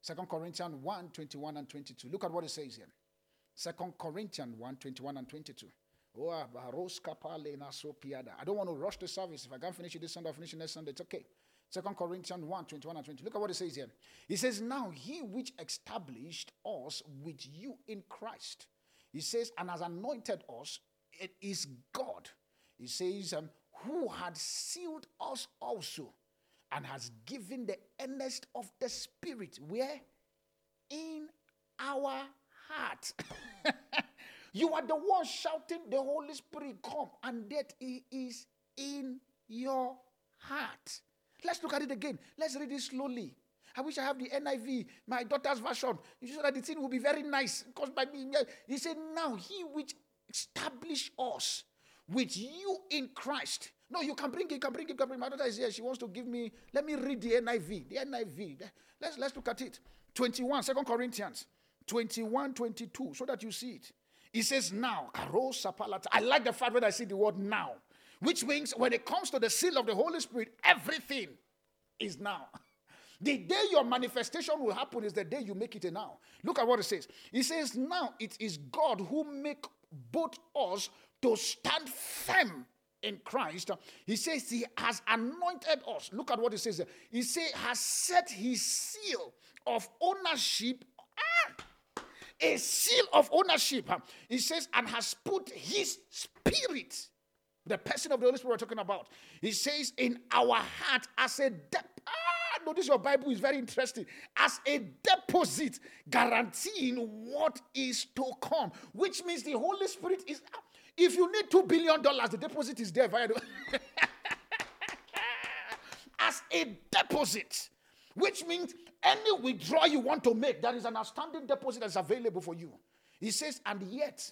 Second Corinthians 1, 21 and 22. Look at what it says here. Second Corinthians 1, 21 and 22. Oh, I don't want to rush the service. If I can't finish it this Sunday, I'll finish it next Sunday. It's okay. Second Corinthians 1, 21 and 22. Look at what it says here. He says, Now he which established us with you in Christ. He says, and has anointed us it is God. He says, um, who had sealed us also and has given the earnest of the Spirit. Where? In our heart. *laughs* you are the one shouting, The Holy Spirit, come, and that He is in your heart. Let's look at it again. Let's read it slowly. I wish I have the NIV, my daughter's version, so that the thing will be very nice. Because by me, he said, Now he which established us with you in Christ. No, you can bring it, you can bring it, you can bring it. My daughter is here. She wants to give me, let me read the NIV. The NIV. Let's, let's look at it. 21, 2 Corinthians 21, 22, so that you see it. He says, Now, I like the fact that I see the word now, which means when it comes to the seal of the Holy Spirit, everything is now. *laughs* The day your manifestation will happen is the day you make it a now. Look at what it says. It says, Now it is God who make both us to stand firm in Christ. He says he has anointed us. Look at what he says. He says has set his seal of ownership. A seal of ownership. He says, and has put his spirit, the person of the Holy Spirit we're talking about. He says, in our heart as a depth. Notice your Bible is very interesting. As a deposit guaranteeing what is to come, which means the Holy Spirit is. If you need $2 billion, the deposit is there via the *laughs* as a deposit, which means any withdrawal you want to make, there is an outstanding deposit that's available for you. He says, and yet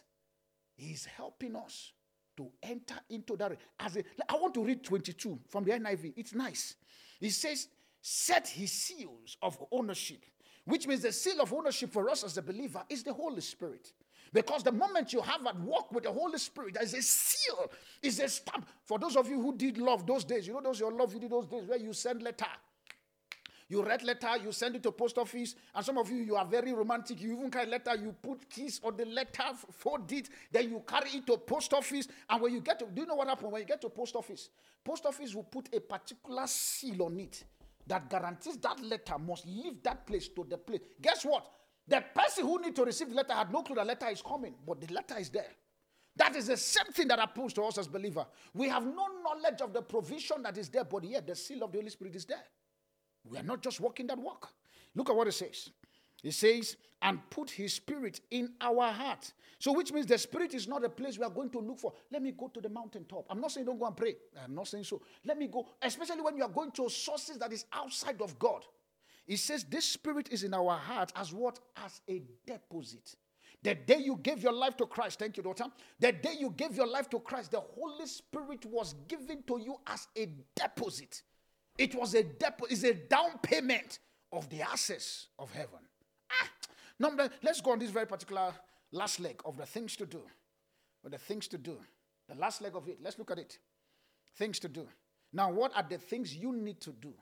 he's helping us to enter into that. As a, I want to read 22 from the NIV. It's nice. He says, set his seals of ownership, which means the seal of ownership for us as a believer is the Holy Spirit. Because the moment you have at walk with the Holy Spirit, there's a seal, is a stamp. For those of you who did love those days, you know those your love you did those days where you send letter. You write letter, you send it to post office, and some of you you are very romantic. You even carry letter, you put keys on the letter, fold it, then you carry it to post office. And when you get to, do you know what happens when you get to post office? Post office will put a particular seal on it that guarantees that letter must leave that place to the place. Guess what? The person who need to receive the letter had no clue the letter is coming, but the letter is there. That is the same thing that applies to us as believer. We have no knowledge of the provision that is there, but yet the seal of the Holy Spirit is there. We are not just walking that walk. Look at what it says. It says, and put his spirit in our heart. So, which means the spirit is not a place we are going to look for. Let me go to the mountaintop. I'm not saying don't go and pray. I'm not saying so. Let me go, especially when you are going to sources that is outside of God. He says this spirit is in our heart as what? As a deposit. The day you gave your life to Christ, thank you, daughter. The day you gave your life to Christ, the Holy Spirit was given to you as a deposit. It was a deposit, it's a down payment of the access of heaven. Number, let's go on this very particular last leg of the things to do. Or the things to do. The last leg of it. Let's look at it. Things to do. Now, what are the things you need to do?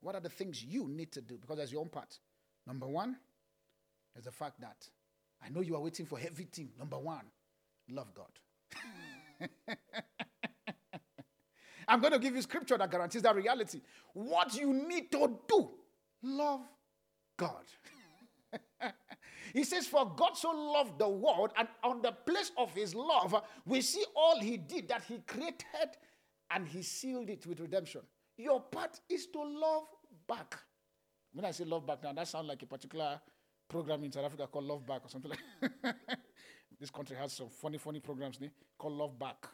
What are the things you need to do? Because there's your own part. Number one is the fact that I know you are waiting for everything. Number one, love God. *laughs* I'm going to give you scripture that guarantees that reality. What you need to do, love God. *laughs* he says, For God so loved the world, and on the place of his love, we see all he did that he created and he sealed it with redemption. Your part is to love back. When I say love back now, that sounds like a particular program in South Africa called Love Back or something like *laughs* This country has some funny, funny programs ne? called Love Back.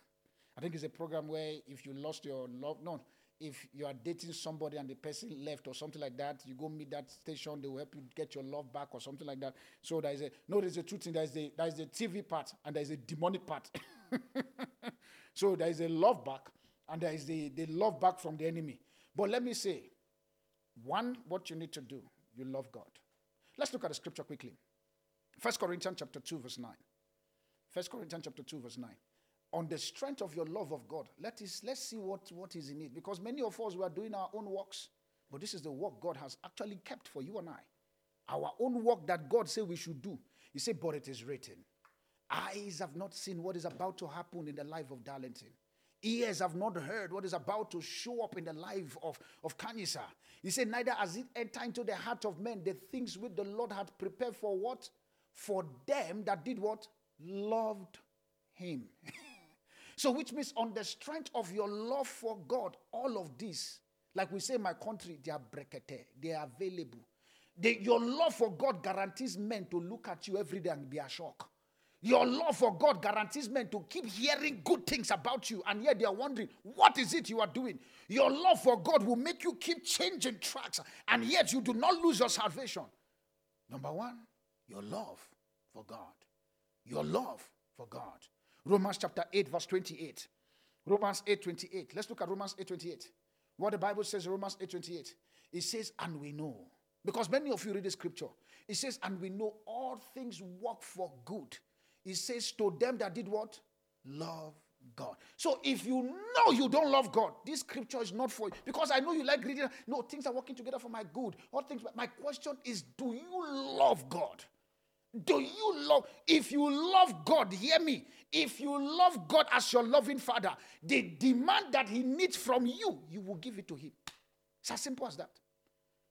I think it's a program where if you lost your love, no, if you are dating somebody and the person left or something like that, you go meet that station, they will help you get your love back or something like that. So there is a no, there's a two thing. There's the there's the TV part and there's a demonic part. *laughs* so there is a love back and there is the, the love back from the enemy. But let me say, one, what you need to do, you love God. Let's look at the scripture quickly. First Corinthians chapter 2, verse 9. First Corinthians chapter 2, verse 9 on the strength of your love of God. Let us, let's see what, what is in it. Because many of us, we are doing our own works, but this is the work God has actually kept for you and I. Our own work that God said we should do. He said, but it is written. Eyes have not seen what is about to happen in the life of Darlington. Ears have not heard what is about to show up in the life of, of Kanyisa. He said, Neither has it entered into the heart of men the things which the Lord had prepared for what? For them that did what? Loved him. *laughs* So, which means on the strength of your love for God, all of this, like we say in my country, they are brekete, they are available. The, your love for God guarantees men to look at you every day and be a shock. Your love for God guarantees men to keep hearing good things about you, and yet they are wondering, what is it you are doing? Your love for God will make you keep changing tracks, and yet you do not lose your salvation. Number one, your love for God. Your love for God. Romans chapter 8, verse 28. Romans 8 28. Let's look at Romans 8 28. What the Bible says, Romans 8 28. It says, and we know. Because many of you read the scripture. It says, and we know all things work for good It says, To them that did what? Love God. So if you know you don't love God, this scripture is not for you. Because I know you like reading. No, things are working together for my good. All things. My question is, do you love God? Do you love? If you love God, hear me. If you love God as your loving father, the demand that he needs from you, you will give it to him. It's as simple as that.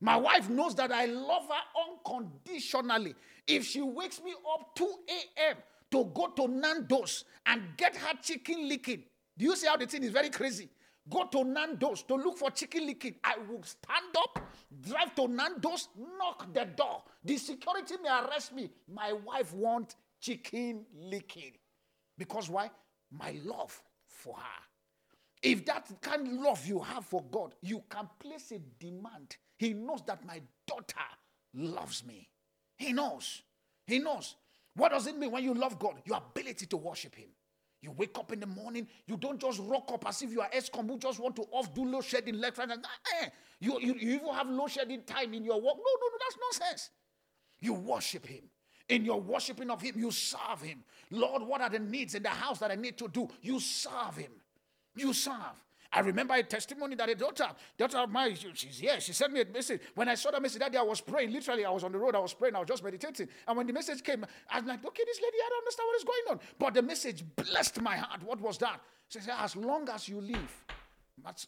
My wife knows that I love her unconditionally. If she wakes me up 2 a.m., to go to Nando's and get her chicken licking. Do you see how the thing is very crazy? Go to Nando's to look for chicken licking. I will stand up, drive to Nando's, knock the door. The security may arrest me. My wife wants chicken licking. Because why? My love for her. If that kind of love you have for God, you can place a demand. He knows that my daughter loves me. He knows. He knows. What does it mean when you love God? Your ability to worship Him. You wake up in the morning, you don't just rock up as if you are Eskom who just want to off do load shedding left, right, and eh. you, you, you even have load shedding time in your work. No, no, no, that's nonsense. You worship Him. In your worshiping of Him, you serve Him. Lord, what are the needs in the house that I need to do? You serve Him. You serve. I remember a testimony that a daughter, daughter of mine, she's here. She sent me a message. When I saw the message that day, I was praying. Literally, I was on the road. I was praying. I was just meditating. And when the message came, I was like, okay, this lady, I don't understand what is going on. But the message blessed my heart. What was that? She said, as long as you live,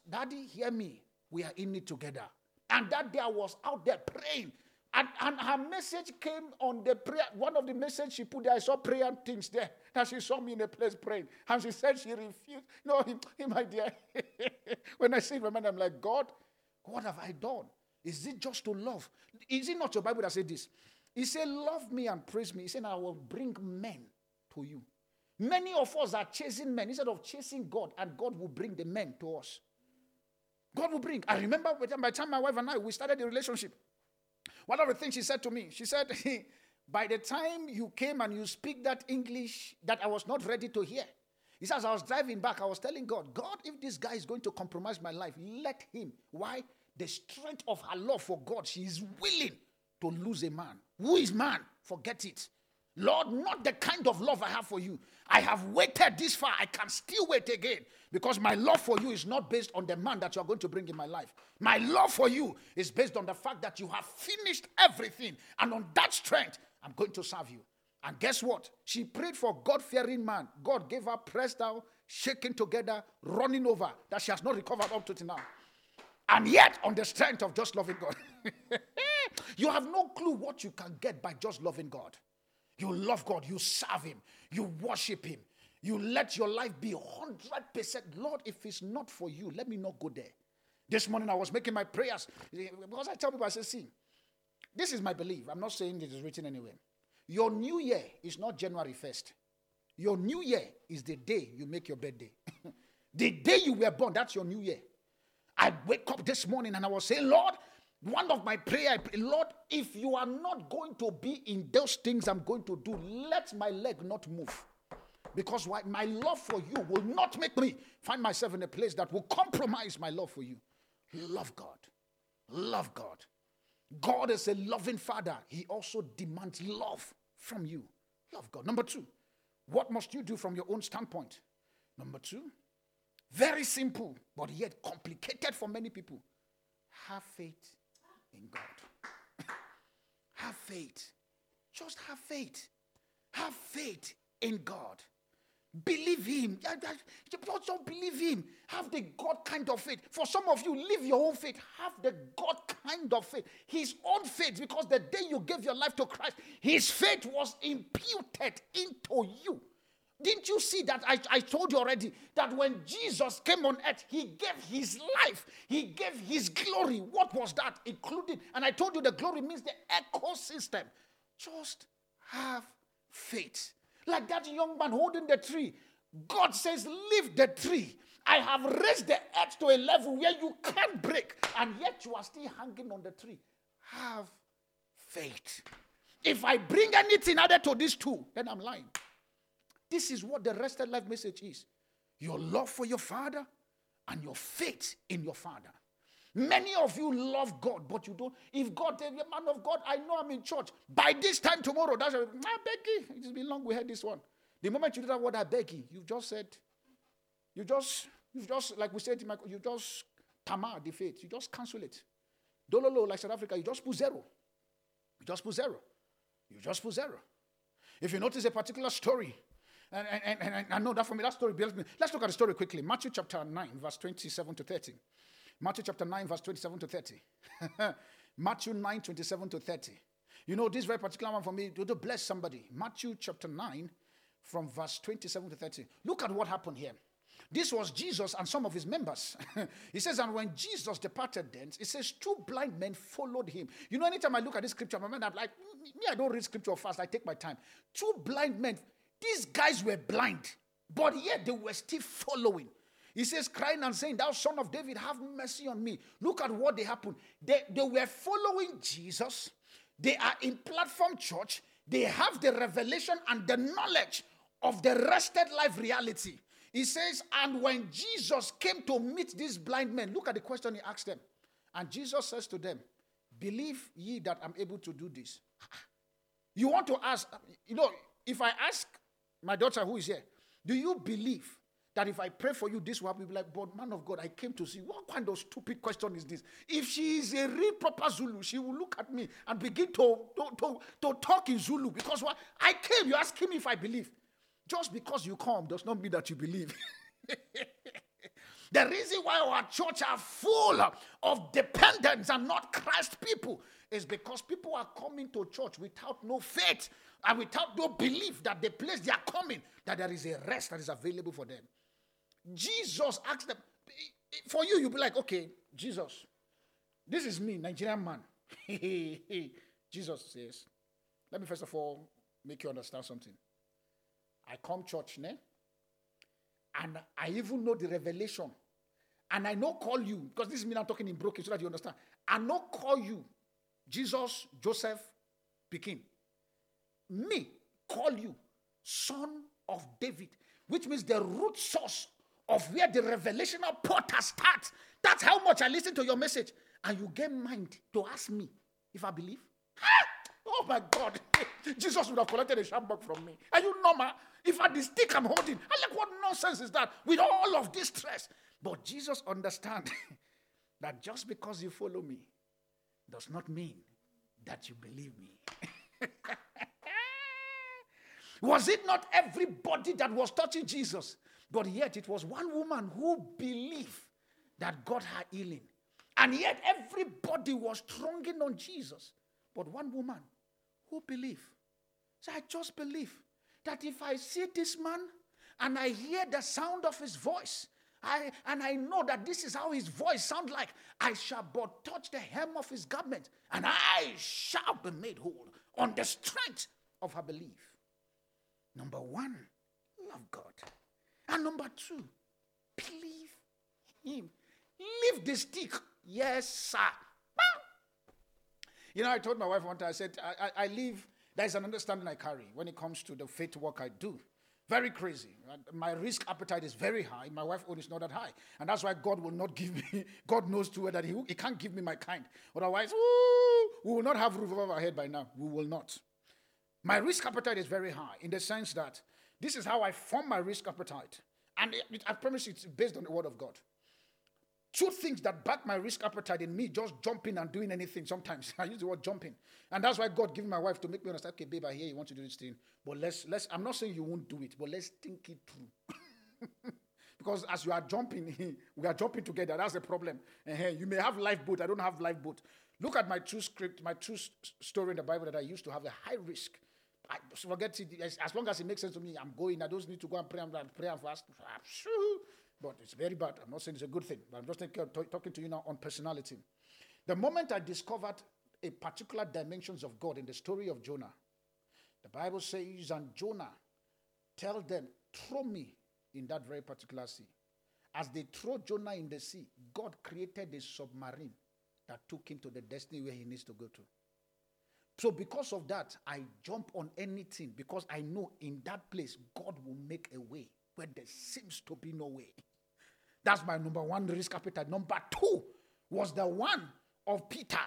daddy, hear me. We are in it together. And that day I was out there praying. And, and her message came on the prayer. One of the messages she put there, I saw prayer and things there. And she saw me in a place praying. And she said she refused. No, my dear. *laughs* when I see women, I'm like, God, what have I done? Is it just to love? Is it not your Bible that said this? He said, Love me and praise me. He said, I will bring men to you. Many of us are chasing men instead of chasing God, and God will bring the men to us. God will bring. I remember by the time my wife and I we started the relationship, one of the things she said to me, she said, *laughs* By the time you came and you speak that English that I was not ready to hear, he says, I was driving back, I was telling God, God, if this guy is going to compromise my life, let him. Why? The strength of her love for God, she is willing to lose a man. Who is man? Forget it. Lord, not the kind of love I have for you. I have waited this far. I can still wait again because my love for you is not based on the man that you are going to bring in my life. My love for you is based on the fact that you have finished everything. And on that strength, I'm going to serve you. And guess what? She prayed for God fearing man. God gave her pressed down, shaking together, running over that she has not recovered up to now. And yet, on the strength of just loving God, *laughs* you have no clue what you can get by just loving God. You love God, you serve Him, you worship Him, you let your life be 100%. Lord, if it's not for you, let me not go there. This morning I was making my prayers because I tell people, I say, see, this is my belief. I'm not saying it is written anywhere. Your new year is not January 1st. Your new year is the day you make your birthday. *laughs* the day you were born, that's your new year. I wake up this morning and I was saying, Lord, one of my prayer, pray, Lord, if you are not going to be in those things I'm going to do, let my leg not move. Because why? My love for you will not make me find myself in a place that will compromise my love for you. Love God. Love God. God is a loving father. He also demands love from you. Love God. Number two, what must you do from your own standpoint? Number two, very simple, but yet complicated for many people. Have faith in God. have faith. Just have faith. Have faith in God. Believe Him. Don't believe Him. Have the God kind of faith. For some of you, live your own faith. Have the God kind of faith. His own faith, because the day you gave your life to Christ, His faith was imputed into you. Didn't you see that? I, I told you already that when Jesus came on earth, he gave his life, he gave his glory. What was that? Including, and I told you the glory means the ecosystem. Just have faith. Like that young man holding the tree. God says, Leave the tree. I have raised the earth to a level where you can't break, and yet you are still hanging on the tree. Have faith. If I bring anything added to these two, then I'm lying. This is what the rested life message is your love for your father and your faith in your father. Many of you love God, but you don't. If God you, man of God, I know I'm in church. By this time tomorrow, that's a, ah, beg you. It's been long we heard this one. The moment you did that word, I beg you, you've just said, you just, you've just, like we said, you just tamar the faith. You just cancel it. Dololo, like South Africa, you just put zero. You just put zero. You just put zero. If you notice a particular story, and, and, and, and I know that for me, that story builds me. Let's look at the story quickly. Matthew chapter 9, verse 27 to 30. Matthew chapter 9, verse 27 to 30. *laughs* Matthew 9, 27 to 30. You know, this very particular one for me, to bless somebody. Matthew chapter 9, from verse 27 to 30. Look at what happened here. This was Jesus and some of his members. *laughs* he says, and when Jesus departed thence, it says, two blind men followed him. You know, anytime I look at this scripture, my mind, I'm like, mm, me, I don't read scripture fast. I take my time. Two blind men these guys were blind, but yet they were still following. He says, crying and saying, Thou son of David, have mercy on me. Look at what they happened. They, they were following Jesus. They are in platform church. They have the revelation and the knowledge of the rested life reality. He says, and when Jesus came to meet these blind men, look at the question he asked them. And Jesus says to them, Believe ye that I'm able to do this. *laughs* You want to ask, you know, if I ask my daughter who is here, do you believe that if I pray for you, this will happen? Be like, but man of God, I came to see. What kind of stupid question is this? If she is a real proper Zulu, she will look at me and begin to, to, to, to talk in Zulu. Because what I came, you ask me if I believe. Just because you come does not mean that you believe. *laughs* the reason why our church are full of dependents and not Christ people is because people are coming to church without no faith and without no belief that the place they are coming, that there is a rest that is available for them. Jesus asked them, for you, you'll be like, okay, Jesus, this is me, Nigerian man. *laughs* Jesus says, let me first of all make you understand something. I come church, ne? And I even know the revelation. And I know call you, because this is me I'm talking in broken so that you understand. I know call you, Jesus, Joseph, Pekin me call you son of David, which means the root source of where the revelational portal starts. That's how much I listen to your message. And you get mind to ask me if I believe. Oh my God. *laughs* Jesus would have collected a sjambok from me. Are you normal? If I the stick I'm holding, I like what nonsense is that with all of this stress? But Jesus understands *laughs* that just because you follow me does not mean that you believe me. *laughs* Was it not everybody that was touching Jesus? But yet it was one woman who believed that got her healing. And yet everybody was thronging on Jesus. But one woman who believed. So I just believe that if I see this man and I hear the sound of his voice, I, and I know that this is how his voice sounds like, I shall but touch the hem of his garment, and I shall be made whole on the strength of her belief. Number one, love God. And number two, believe Him. Leave the stick. Yes, sir. You know, I told my wife one time, I said, I, I, I live, there's an understanding I carry when it comes to the faith work I do. Very crazy. My risk appetite is very high. My wife own is not that high. And that's why God will not give *laughs* me, God knows too well that he, he can't give me my kind. Otherwise, we will not have roof over our head by now. We will not. My risk appetite is very high in the sense that this is how I form my risk appetite. And it, I promise it's based on the word of God. Two things that back my risk appetite in me just jumping and doing anything sometimes. *laughs* I use the word jumping. And that's why God gave my wife to make me understand, okay, babe, I hear you want to do this thing. But let's let's I'm not saying you won't do it, but let's think it through. *laughs* because as you are jumping, *laughs* we are jumping together. That's the problem. Uh-huh. You may have lifeboat. I don't have lifeboat. Look at my true script, my true story in the Bible that I used to have a high risk I forget it. As, long as it makes sense to me, I'm going. I don't need to go and pray and, pray and fast. Ah, but it's very bad. I'm not saying it's a good thing, but I'm just thinking, talking to you now on personality. The moment I discovered a particular dimensions of God in the story of Jonah, the Bible says, and Jonah tell them, throw me in that very particular sea. As they throw Jonah in the sea, God created a submarine that took him to the destiny where he needs to go to. So, because of that, I jump on anything because I know in that place God will make a way where there seems to be no way. That's my number one risk appetite. Number two was the one of Peter.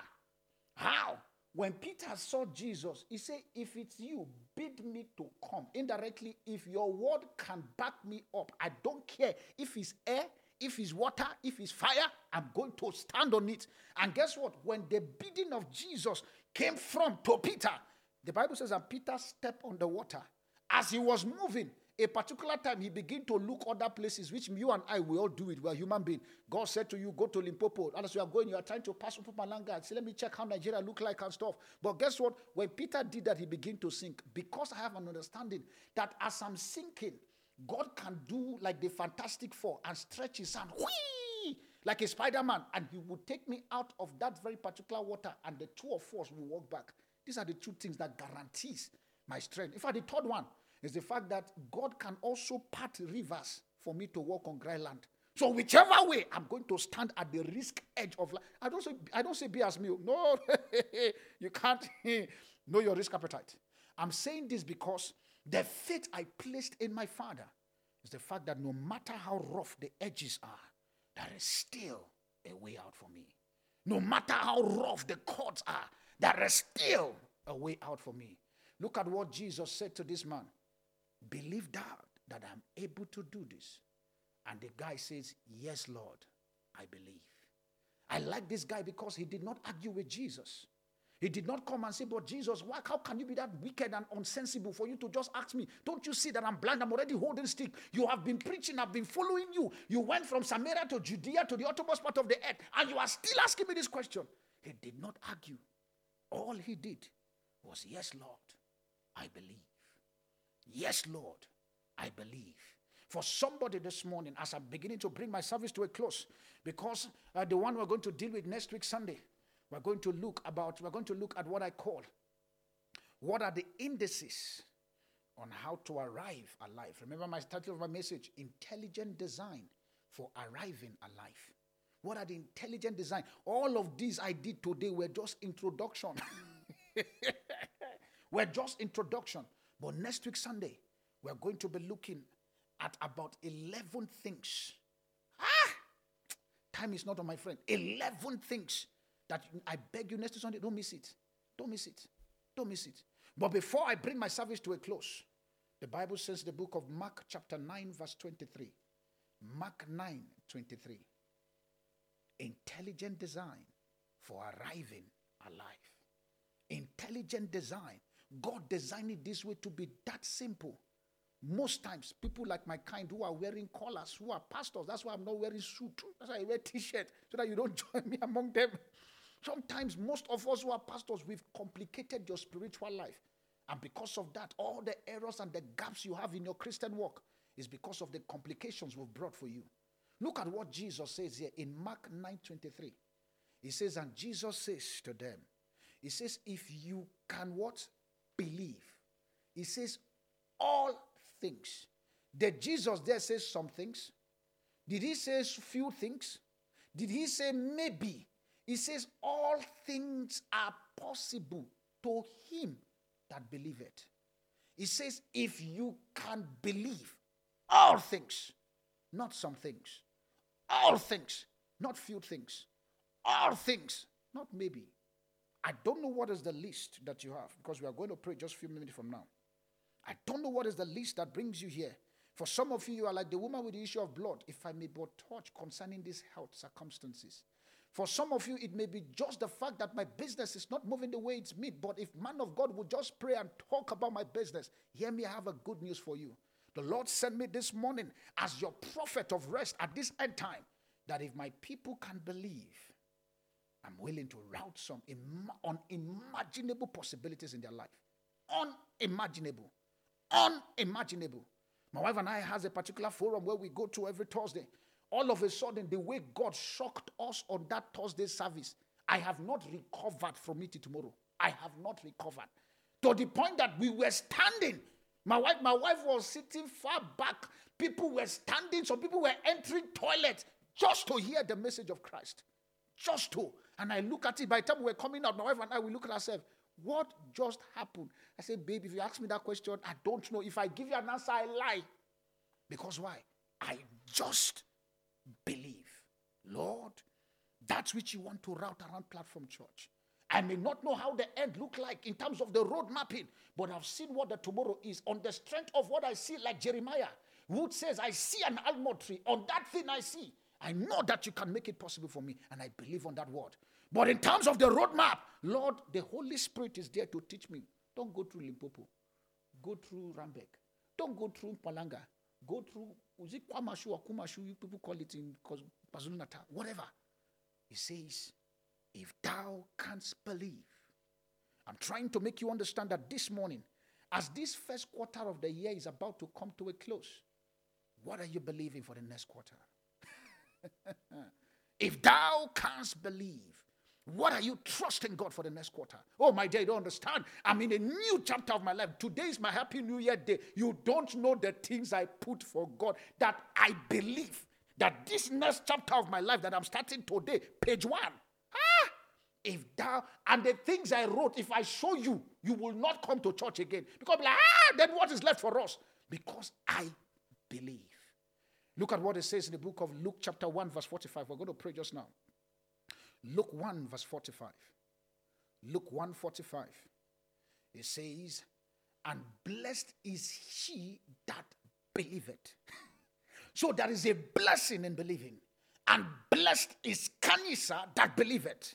How? When Peter saw Jesus, he said, If it's you, bid me to come. Indirectly, if your word can back me up, I don't care if it's air, if it's water, if it's fire, I'm going to stand on it. And guess what? When the bidding of Jesus came from to Peter, the Bible says that Peter stepped on the water. As he was moving, a particular time he began to look other places, which you and I will all do it. We're human beings. God said to you, go to Limpopo. And as you are going, you are trying to pass over Malanga. Say, let me check how Nigeria look like and stuff. But guess what? When Peter did that, he began to sink. Because I have an understanding that as I'm sinking, God can do like the Fantastic Four and stretch his hand, whee, like a Spider-Man, and he will take me out of that very particular water, and the two of us will walk back. These are the two things that guarantees my strength. In fact, the third one, is the fact that God can also part rivers for me to walk on dry land. So whichever way, I'm going to stand at the risk edge of life. I don't say I don't say be as me. Oh, no, *laughs* you can't *laughs* know your risk appetite. I'm saying this because the faith I placed in my father is the fact that no matter how rough the edges are, there is still a way out for me. No matter how rough the cords are, there is still a way out for me. Look at what Jesus said to this man. Believe that, that I'm able to do this. And the guy says, Yes, Lord, I believe. I like this guy because he did not argue with Jesus. He did not come and say, But Jesus, why, how can you be that wicked and unsensible for you to just ask me? Don't you see that I'm blind? I'm already holding stick. You have been preaching, I've been following you. You went from Samaria to Judea to the uttermost part of the earth, and you are still asking me this question. He did not argue. All he did was, Yes, Lord, I believe. Yes, Lord, I believe. For somebody this morning, as I'm beginning to bring my service to a close, because uh, the one we're going to deal with next week, Sunday, we're going to look about, we're going to look at what I call what are the indices on how to arrive alive. Remember my title of my message Intelligent Design for Arriving Alive. What are the intelligent design? All of these I did today were just introduction. *laughs* were just introduction. But next week, Sunday, we're going to be looking at about 11 things. Ah! Time is not on my friend. 11 things that I beg you next Sunday, don't miss it. Don't miss it. Don't miss it. But before I bring my service to a close, the Bible says the book of Mark, chapter 9, verse 23. Mark 9, 23. Intelligent design for arriving alive. Intelligent design God designed it this way to be that simple. Most times, people like my kind who are wearing collars, who are pastors, that's why I'm not wearing suit. That's why I wear t-shirt, so that you don't *laughs* join me among them. Sometimes, most of us who are pastors, we've complicated your spiritual life. And because of that, all the errors and the gaps you have in your Christian walk is because of the complications we've brought for you. Look at what Jesus says here in Mark 9:23. He says, and Jesus says to them, He says, if you can what? believe. He says all things. Did Jesus there say some things? Did he say few things? Did he say maybe? He says all things are possible to him that believeth. He says if you can believe all things, not some things, all things, not few things, all things, not maybe, I don't know what is the list that you have because we are going to pray just a few minutes from now. I don't know what is the list that brings you here. For some of you, you are like the woman with the issue of blood, if I may but touch concerning these health circumstances. For some of you, it may be just the fact that my business is not moving the way it's meant. But if man of God would just pray and talk about my business, hear me, I have a good news for you. The Lord sent me this morning as your prophet of rest at this end time that if my people can believe, I'm willing to route some Im- unimaginable possibilities in their life. unimaginable. Unimaginable. My wife and I has a particular forum where we go to every Thursday. All of a sudden, the way God shocked us on that Thursday service, I have not recovered from it tomorrow. I have not recovered. To the point that we were standing. My wife, my wife was sitting far back. People were standing. Some people were entering toilets just to hear the message of Christ. Just to. And I look at it. By the time we were coming out, my wife and I, we look at ourselves. What just happened? I said, babe, if you ask me that question, I don't know. If I give you an answer, I lie. Because why? I just believe. Lord, that's which you want to route around platform church. I may not know how the end look like in terms of the road mapping, but I've seen what the tomorrow is on the strength of what I see, like Jeremiah, who says, I see an almond tree. On that thing I see, I know that you can make it possible for me, and I believe on that word. But in terms of the roadmap, Lord, the Holy Spirit is there to teach me. Don't go through Limpopo. Go through Rambek. Don't go through Palanga. Go through, is it Kwamashu or Kumashu? You people call it in KwaZulu. Whatever. He says, if thou canst believe. I'm trying to make you understand that this morning, as this first quarter of the year is about to come to a close, what are you believing for the next quarter? *laughs* if thou canst believe, what are you trusting God for the next quarter? Oh, my dear, you don't understand. I'm in a new chapter of my life. Today is my happy new year day. You don't know the things I put for God that I believe that this next chapter of my life that I'm starting today, page one. Ah, if thou and the things I wrote, if I show you, you will not come to church again. Because like, ah, then what is left for us? Because I believe. Look at what it says in the book of Luke, chapter 1, verse 45. We're going to pray just now. Luke 1, verse 45. Luke 1 45. It says, And blessed is he that believeth. *laughs* so there is a blessing in believing. And blessed is Kanyisa that believeth.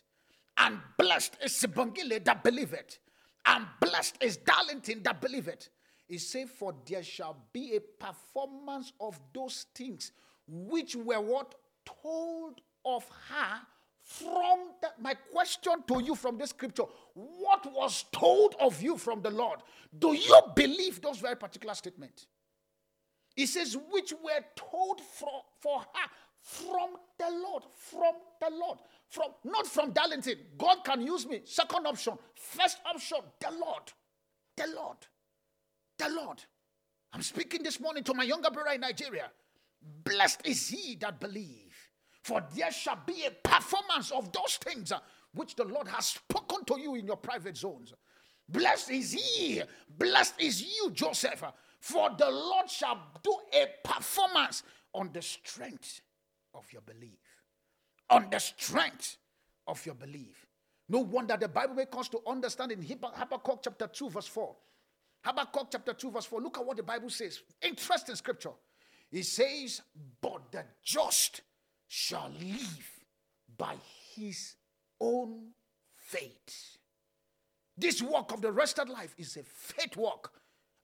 And blessed is Sibongile that believeth. And blessed is Darlington that believeth. It said, For there shall be a performance of those things which were what told of her from my question to you from this scripture. What was told of you from the lord? Do you believe those very particular statements? He says which were told for, for her from the lord from the lord from not from darlington. God can use me. Second option first option the lord the lord the lord. I'm speaking this morning to my younger brother in nigeria. Blessed is he that believes for there shall be a performance of those things uh, which the Lord has spoken to you in your private zones. Blessed is he, blessed is you, Joseph, for the Lord shall do a performance on the strength of your belief. On the strength of your belief. No wonder the Bible makes us to understand in Habakkuk chapter 2, verse 4. Habakkuk chapter 2, verse 4. Look at what the Bible says. Interesting scripture. It says, But the just shall live by his own faith. This work of the rested life is a faith work.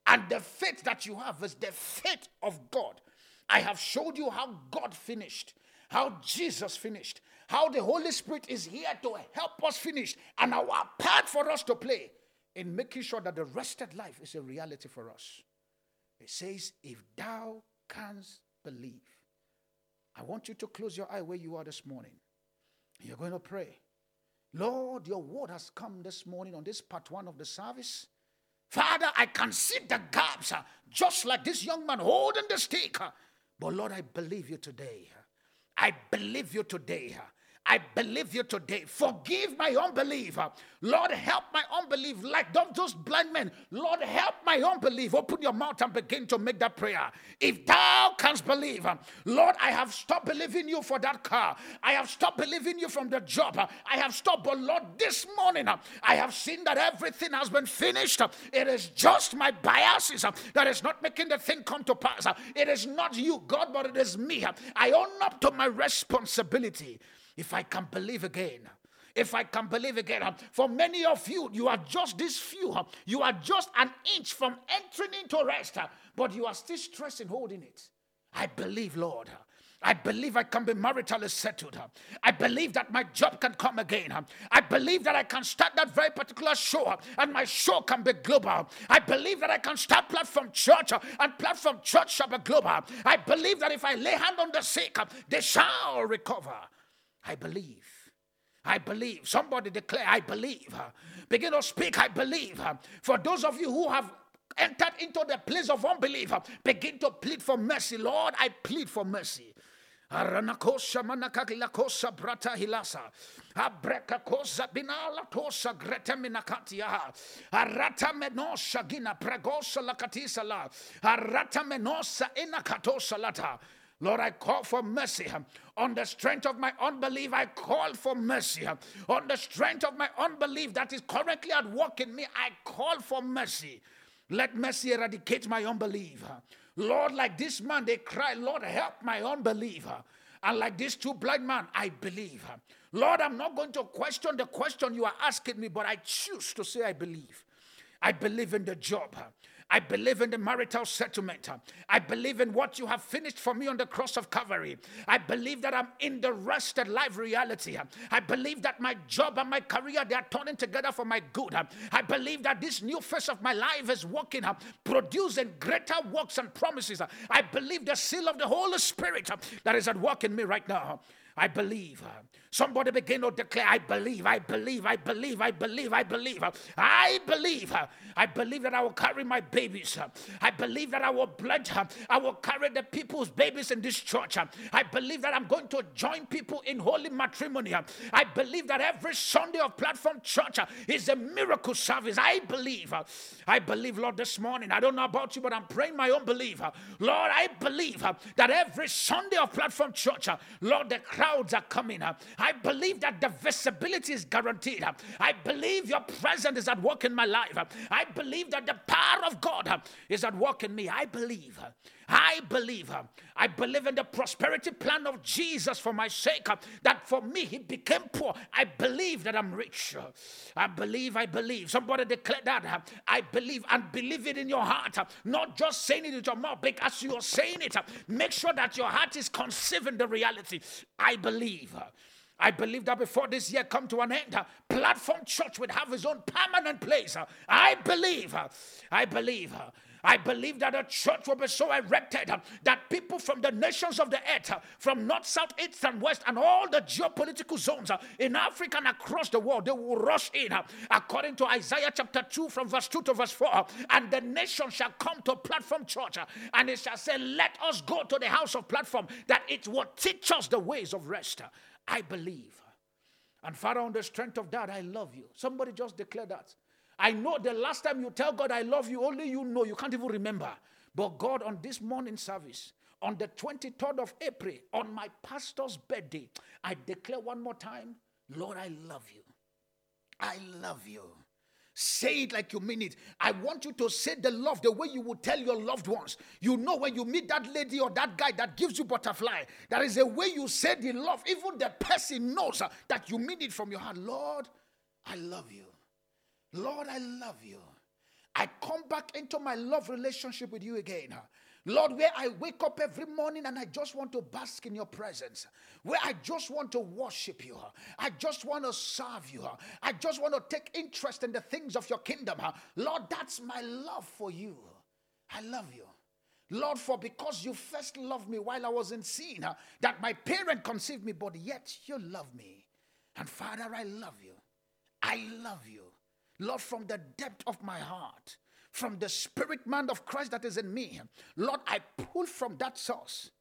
And the faith that you have is the faith of God. I have showed you how God finished, how Jesus finished, how the Holy Spirit is here to help us finish, and our part for us to play in making sure that the rested life is a reality for us. It says, If thou canst believe, I want you to close your eye where you are this morning. You're going to pray. Lord, your word has come this morning on this part one of the service. Father, I can see the gaps, uh, just like this young man holding the stick. Uh, but Lord, I believe you today. I believe you today. I believe you today. Forgive my unbelief. Lord, help my unbelief like those blind men. Lord, help my unbelief. Open your mouth and begin to make that prayer. If thou canst believe, Lord, I have stopped believing you for that car. I have stopped believing you from the job. I have stopped. But Lord, this morning, I have seen that everything has been finished. It is just my biases that is not making the thing come to pass. It is not you, God, but it is me. I own up to my responsibility. If I can believe again, if I can believe again. For many of you, you are just this few. You are just an inch from entering into rest, but you are still stressing holding it. I believe, Lord. I believe I can be maritally settled. I believe that my job can come again. I believe that I can start that very particular show and my show can be global. I believe that I can start platform church and platform church shall be global. I believe that if I lay hand on the sick, they shall recover. I believe. I believe. Somebody declare, I believe. Begin to speak, I believe. For those of you who have entered into the place of unbelief, begin to plead for mercy. Lord, I plead for mercy. Aranakosa brata hilasa. Binala. Arata gina lakatisa la. Arata. Lord, I call for mercy. On the strength of my unbelief, I call for mercy. On the strength of my unbelief that is currently at work in me, I call for mercy. Let mercy eradicate my unbelief. Lord, like this man, they cry, Lord, help my unbelief. And like this two blind man, I believe. Lord, I'm not going to question the question you are asking me, but I choose to say I believe. I believe in the job. I believe in the marital settlement. I believe in what you have finished for me on the cross of Calvary. I believe that I'm in the rested life reality. I believe that my job and my career they are turning together for my good. I believe that this new phase of my life is working, producing greater works and promises. I believe the seal of the Holy Spirit that is at work in me right now. I believe. Somebody begin to declare, I believe, I believe, I believe, I believe, I believe, I believe. I believe that I will carry my babies. I believe that I will blend, I will carry the people's babies in this church. I believe that I'm going to join people in holy matrimony. I believe that every Sunday of platform church is a miracle service. I believe. I believe, Lord, this morning. I don't know about you, but I'm praying my own belief. Lord, I believe that every Sunday of platform church, Lord, the crowds are coming. I believe that the visibility is guaranteed. I believe your presence is at work in my life. I believe that the power of God is at work in me. I believe. I believe. I believe in the prosperity plan of Jesus for my sake. That for me, he became poor. I believe that I'm rich. I believe, I believe. Somebody declare that. I believe and believe it in your heart. Not just saying it with your mouth, as you are saying it, make sure that your heart is conceiving the reality. I believe. I believe that before this year come to an end, Platform Church would have its own permanent place. I believe. I believe. I believe that a church will be so erected uh, that people from the nations of the earth, uh, from north, south, east, and west, and all the geopolitical zones uh, in Africa and across the world, they will rush in according to Isaiah chapter 2, from verse 2 to verse 4. And the nation shall come to platform church and it shall say, Let us go to the house of platform, that it will teach us the ways of rest. I believe. And Father, on the strength of that, I love you. Somebody just declare that. I know the last time you tell God, I love you, only you know. You can't even remember. But God, on this morning service, on the 23rd of April, on my pastor's birthday, I declare one more time, Lord, I love you. I love you. Say it like you mean it. I want you to say the love the way you would tell your loved ones. You know, when you meet that lady or that guy that gives you butterfly, there is a way you say the love. Even the person knows uh, that you mean it from your heart. Lord, I love you. Lord, I love you. I come back into my love relationship with you again. Lord, where I wake up every morning and I just want to bask in your presence, where I just want to worship you, I just want to serve you, I just want to take interest in the things of your kingdom. Lord, that's my love for you. I love you. Lord, for because you first loved me while I was in sin, that my parent conceived me, but yet you love me. And Father, I love you. I love you. Lord, from the depth of my heart, from the spirit man of Christ that is in me. Lord, I pull from that source.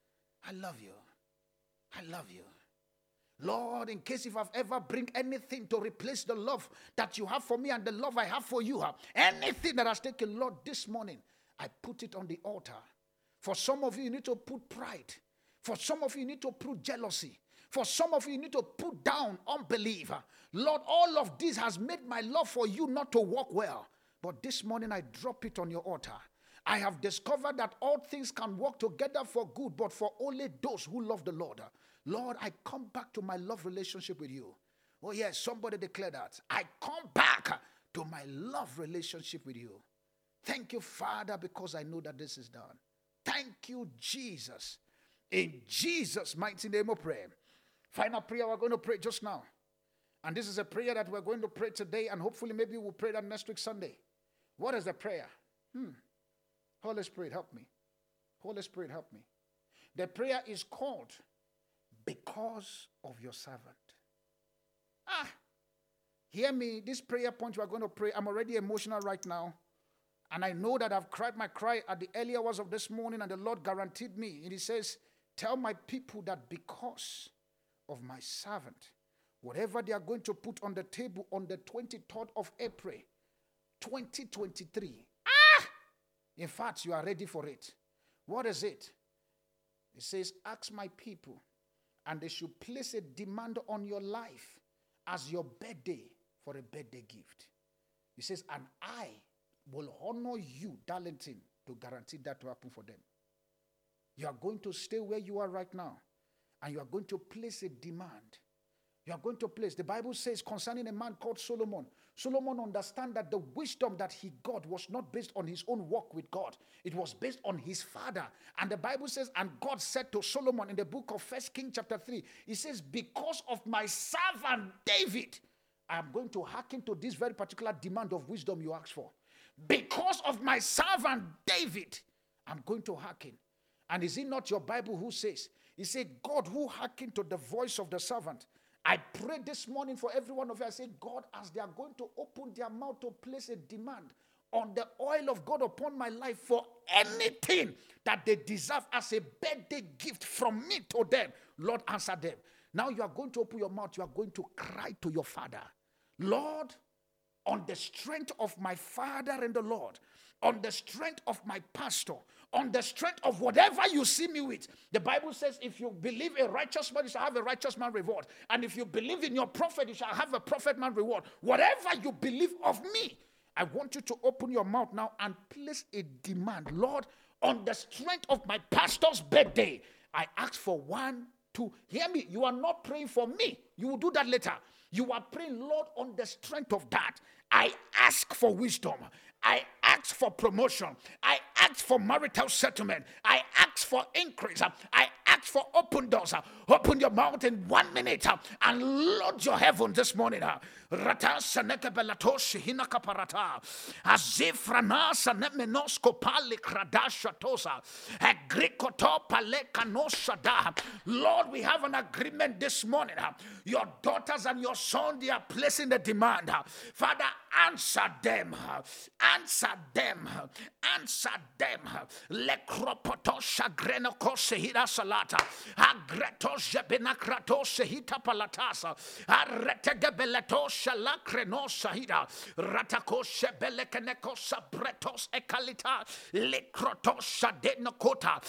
I love you. I love you. Lord, in case if I've ever bring anything to replace the love that you have for me and the love I have for you, anything that has taken, Lord, this morning, I put it on the altar. For some of you, you need to put pride. For some of you, you need to put jealousy. For some of you, you need to put down unbelief. Lord, all of this has made my love for you not to work well. But this morning I drop it on your altar. I have discovered that all things can work together for good, but for only those who love the Lord. Lord, I come back to my love relationship with you. Oh, yes, somebody declare that. I come back to my love relationship with you. Thank you, Father, because I know that this is done. Thank you, Jesus. In Jesus' mighty name of prayer. Final prayer we're going to pray just now. And this is a prayer that we're going to pray today, and hopefully, maybe we'll pray that next week, Sunday. What is the prayer? Hmm. Holy Spirit, help me. Holy Spirit, help me. The prayer is called Because of Your Servant. Ah, hear me. This prayer point we are going to pray, I'm already emotional right now. And I know that I've cried my cry at the early hours of this morning, and the Lord guaranteed me. And He says, Tell my people that because of my servant, whatever they are going to put on the table on the 23rd of April, 2023, ah! In fact, you are ready for it. What is it? It says, Ask my people, and they should place a demand on your life as your birthday for a birthday gift. He says, And I will honor you, Darlington, to guarantee that to happen for them. You are going to stay where you are right now, and you are going to place a demand. You are going to place. The Bible says concerning a man called Solomon, Solomon understand that the wisdom that he got was not based on his own work with God. It was based on his father. And the Bible says, and God said to Solomon in the book of First King chapter 3, he says, because of my servant David, I am going to hearken to this very particular demand of wisdom you asked for. Because of my servant David, I'm going to hearken. And is it not your Bible who says, He said, God who hearkened to the voice of the servant. I pray this morning for every one of you. I say, God, as they are going to open their mouth to place a demand on the oil of God upon my life for anything that they deserve as a birthday gift from me to them, Lord, answer them. Now you are going to open your mouth, you are going to cry to your Father, Lord, on the strength of my Father and the Lord, on the strength of my pastor, on the strength of whatever you see me with. The Bible says, if you believe a righteous man, you shall have a righteous man reward. And if you believe in your prophet, you shall have a prophet man reward. Whatever you believe of me, I want you to open your mouth now and place a demand. Lord, on the strength of my pastor's birthday, I ask for one, two. Hear me. You are not praying for me. You will do that later. You are praying, Lord, on the strength of that. I ask for wisdom. I ask for promotion. I ask for marital settlement. I ask for increase. I ask for open doors. Open your mouth in one minute and load your heaven this morning. Rata saneke belatoshi hinaka parata. Azifrana sanemenosko pali kradasha tosa. Agrikoto pale kanoshada. Lord, we have an agreement this morning. Your daughters and your son, they are placing the demand. Father, answer them. Answer them. Answer them. Lekropoto shagreno kose hira salata. Agreto jebina krato sehita palatasa. Arete gebeleto shala kreno sahida. Ratako shebelekeneko sabretos ekalita. Likroto shadeno kota.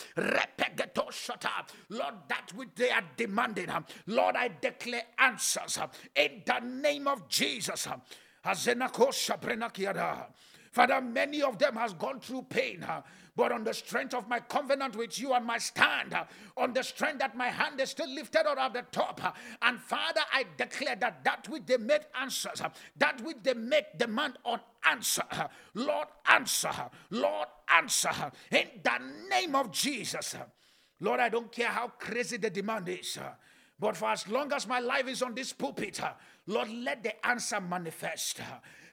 Shata. Lord, that which they are demanding. Lord, I declare answers in the name of Jesus. Father, many of them has gone through pain, but on the strength of my covenant with you and my stand, on the strength that my hand is still lifted out of the top, and Father, I declare that that which they make answers, that which they make demand on answer, Lord, answer, Lord, answer, in the name of Jesus. Lord, I don't care how crazy the demand is. But for as long as my life is on this pulpit, Lord, let the answer manifest.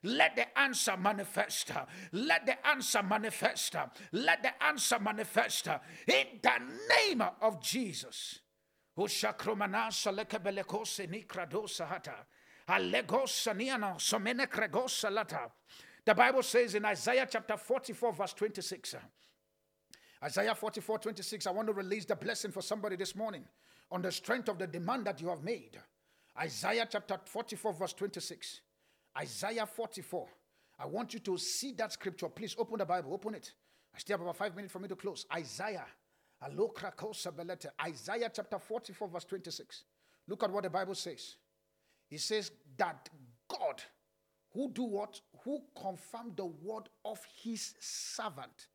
Let the answer manifest. Let the answer manifest. Let the answer manifest in the name of Jesus. The Bible says in Isaiah chapter 44, verse 26. Isaiah 44, 26. I want to release the blessing for somebody this morning on the strength of the demand that you have made. Isaiah chapter 44, verse 26. Isaiah 44. I want you to see that scripture. Please open the Bible, open it. I still have about five minutes for me to close. Isaiah. Isaiah chapter 44, verse 26. Look at what the Bible says. It says that God, who do what? Who confirmed the word of his servant.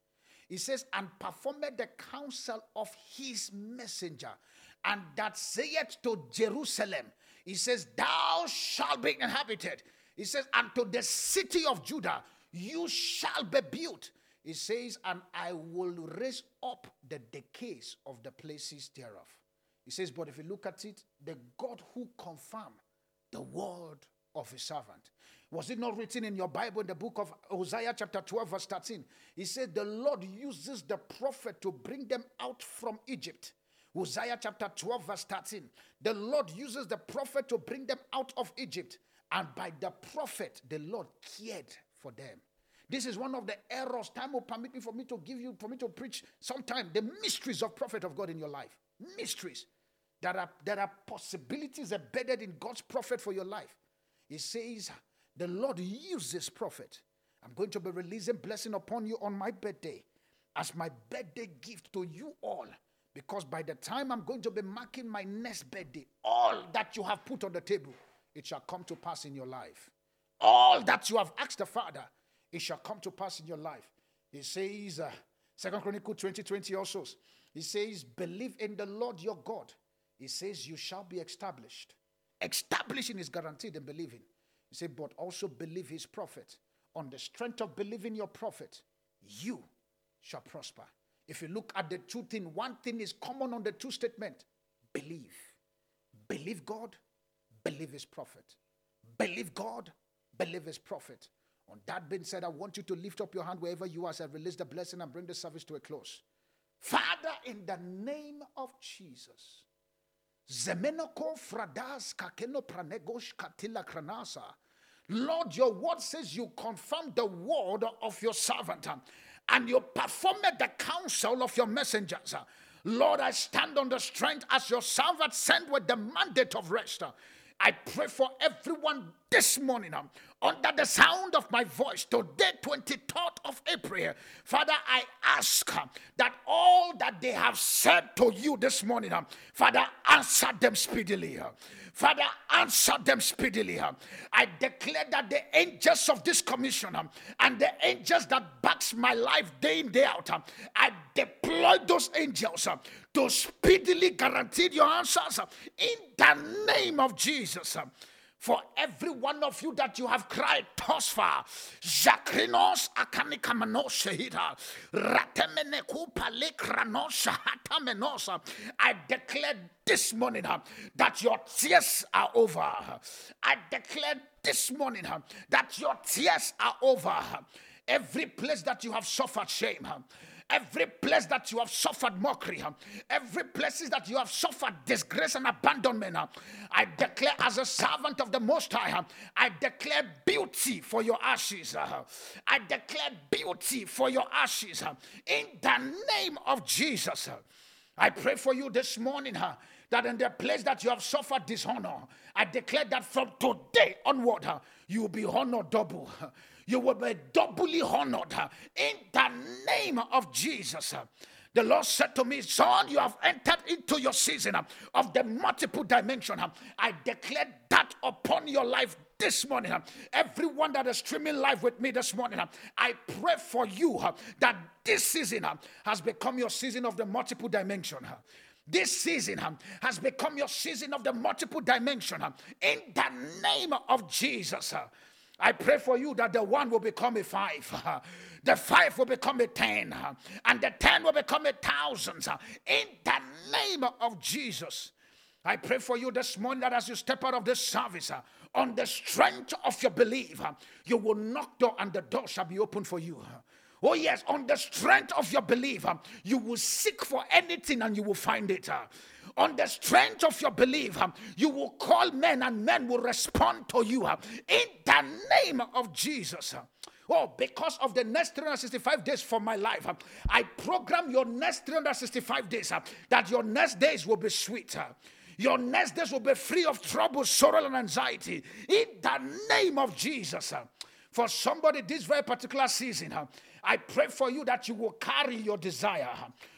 He says, and performed the counsel of his messenger and that saith to Jerusalem, he says, Thou shalt be inhabited. He says, And to the city of Judah, you shall be built. He says, And I will raise up the decays of the places thereof. He says, But if you look at it, the God who confirmed the word of his servant. Was it not written in your Bible in the book of Hosea, chapter 12, verse 13? He said, The Lord uses the prophet to bring them out from Egypt. Hosea chapter 12, verse 13. The Lord uses the prophet to bring them out of Egypt. And by the prophet, the Lord cared for them. This is one of the errors. Time will permit me for me to give you, for me to preach sometime the mysteries of prophet of God in your life. Mysteries. There are, there are possibilities embedded in God's prophet for your life. He says, The Lord uses prophet. I'm going to be releasing blessing upon you on my birthday as my birthday gift to you all. Because by the time I'm going to be marking my next birthday, all that you have put on the table, it shall come to pass in your life. All that you have asked the Father, it shall come to pass in your life. He says, uh, Second Chronicle 20 20 also, he says, Believe in the Lord your God. He says, You shall be established. Establishing is guaranteed in believing. He said, But also believe his prophet. On the strength of believing your prophet, you shall prosper. If you look at the two things, one thing is common on the two statement believe. Believe God, believe his prophet. Believe God, believe his prophet. On that being said, I want you to lift up your hand wherever you are as I release the blessing and bring the service to a close. Father, in the name of Jesus, fradas kranasa. Lord, your word says you confirm the word of your servant uh, and you performed the counsel of your messengers. Uh. Lord, I stand on the strength as your servant sent with the mandate of rest. Uh. I pray for everyone this morning um, under the sound of my voice today 23rd of april. Father i ask um, that all that they have said to you this morning um, father answer them speedily Father, answer them speedily. I declare that the angels of this commission and the angels that backs my life day in, day out, I deploy those angels to speedily guarantee your answers in the name of Jesus for every one of you that you have cried thus far. Zakrinos akanikamanoshehita. Ratemeneku palekranos hatamenosa. I declare this morning that your tears are over. I declare this morning that your tears are over. Every place that you have suffered shame Every place that you have suffered mockery, every places that you have suffered disgrace and abandonment, I declare as a servant of the Most High, I declare beauty for your ashes. I declare beauty for your ashes in the name of Jesus. I pray for you this morning that in the place that you have suffered dishonor, I declare that from today onward, uh, you will be honored double *laughs* you will be doubly honored uh, in the name of Jesus. The Lord said to me, Son, you have entered into your season uh, of the multiple dimension. I declare that upon your life this morning. Everyone that is streaming live with me this morning, I pray for you that this season has become your season of the multiple dimension. This season has become your season of the multiple dimension. In the name of Jesus. I pray for you that the one will become a five, the five will become a ten, and the ten will become a thousand. In the name of Jesus. I pray for you this morning that as you step out of this service, on the strength of your belief, you will knock door and the door shall be open for you. Oh, yes, on the strength of your belief, you will seek for anything and you will find it on the strength of your belief, um, you will call men and men will respond to you um, in the name of Jesus. Oh, because of the next 365 days for my life, um, I program your next 365 days that your next days will be sweeter. Your next days will be free of trouble, sorrow, and anxiety. In the name of Jesus. For somebody this very particular season, I pray for you that you will carry your desire.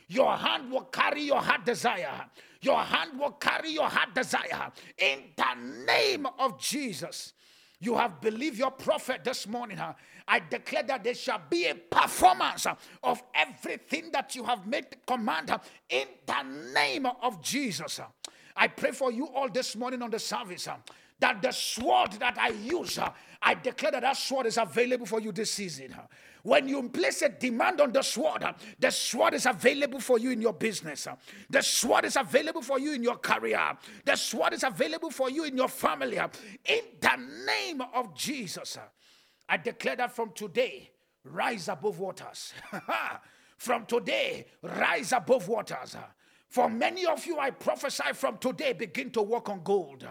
Your hand will carry your heart desire. Your hand will carry your heart desire. In the name of Jesus. You have believed your prophet this morning. I declare that there shall be a performance of everything that you have made command in the name of Jesus. I pray for you all this morning on the service that the sword that I use, I declare that that sword is available for you this season. When you place a demand on the sword, uh, the sword is available for you in your business. Uh, the sword is available for you in your career. The sword is available for you in your family. Uh, in the name of Jesus, I declare that from today, rise above waters. *laughs* from today, rise above waters. For many of you, I prophesy from today, begin to walk on gold.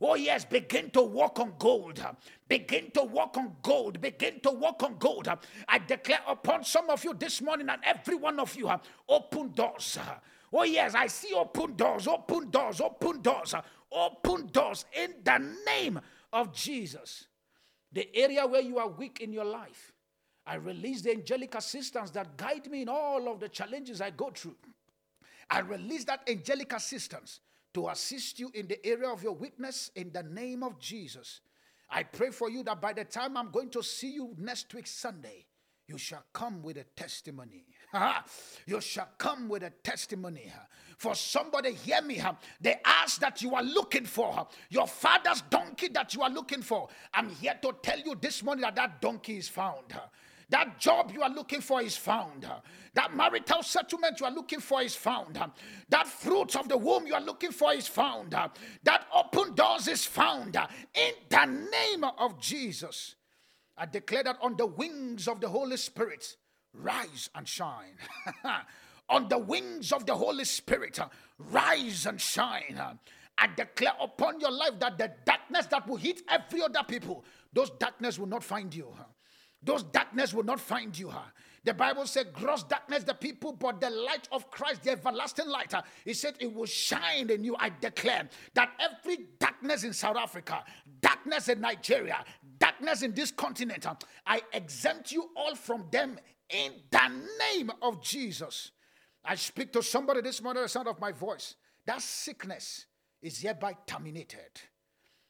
Oh, yes, begin to walk on gold. Begin to walk on gold. Begin to walk on gold. I declare upon some of you this morning and every one of you, open doors. Oh, yes, I see open doors, open doors, open doors, open doors in the name of Jesus. The area where you are weak in your life, I release the angelic assistance that guide me in all of the challenges I go through. I release that angelic assistance to assist you in the area of your weakness in the name of Jesus. I pray for you that by the time I'm going to see you next week, Sunday, you shall come with a testimony. *laughs* you shall come with a testimony. For somebody, hear me. The ass that you are looking for, your father's donkey that you are looking for, I'm here to tell you this morning that that donkey is found. That job you are looking for is found. That marital settlement you are looking for is found. That fruit of the womb you are looking for is found. That open doors is found. In the name of Jesus, I declare that on the wings of the Holy Spirit, rise and shine. *laughs* on the wings of the Holy Spirit, rise and shine. I declare upon your life that the darkness that will hit every other people, those darkness will not find you. Those darkness will not find you. Huh? The Bible said, gross darkness the people, but the light of Christ, the everlasting light. Huh? He said, it will shine in you. I declare that every darkness in South Africa, darkness in Nigeria, darkness in this continent, huh? I exempt you all from them in the name of Jesus. I speak to somebody this morning, the sound of my voice. That sickness is hereby terminated.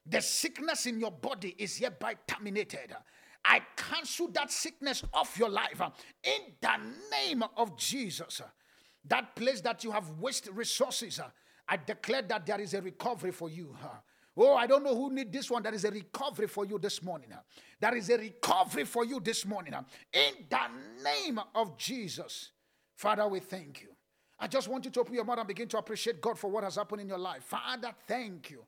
The sickness in your body is hereby terminated. I cancel that sickness off your life uh, in the name of Jesus. Uh. That place that you have wasted resources, uh, I declare that there is a recovery for you. Oh, I don't know who need this one. There is a recovery for you this morning. There is a recovery for you this morning. In the name of Jesus. Father, we thank you. I just want you to open your mouth and begin to appreciate God for what has happened in your life. Father, thank you.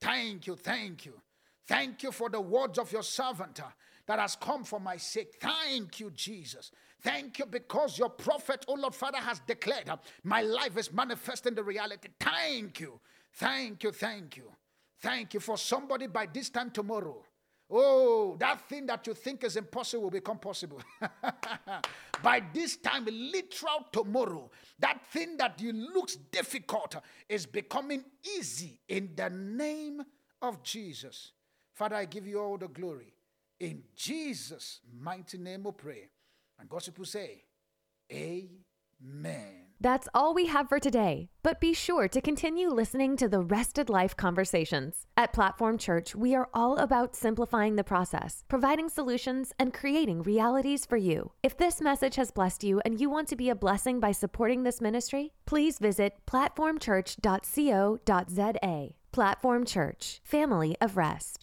Thank you. Thank you. Thank you for the words of your servant that has come for my sake. Thank you, Jesus. Thank you because your prophet, oh Lord Father, has declared uh, my life is manifesting the reality. Thank you. Thank you. Thank you. Thank you for somebody by this time tomorrow. Oh, that thing that you think is impossible will become possible. *laughs* by this time, literal tomorrow, that thing that you looks difficult is becoming easy in the name of Jesus. Father, I give you all the glory. In Jesus' mighty name we pray. And God's people say, Amen. That's all we have for today, but be sure to continue listening to the Rested Life conversations. At Platform Church, we are all about simplifying the process, providing solutions, and creating realities for you. If this message has blessed you and you want to be a blessing by supporting this ministry, please visit platformchurch.co.za. Platform Church, Family of Rest.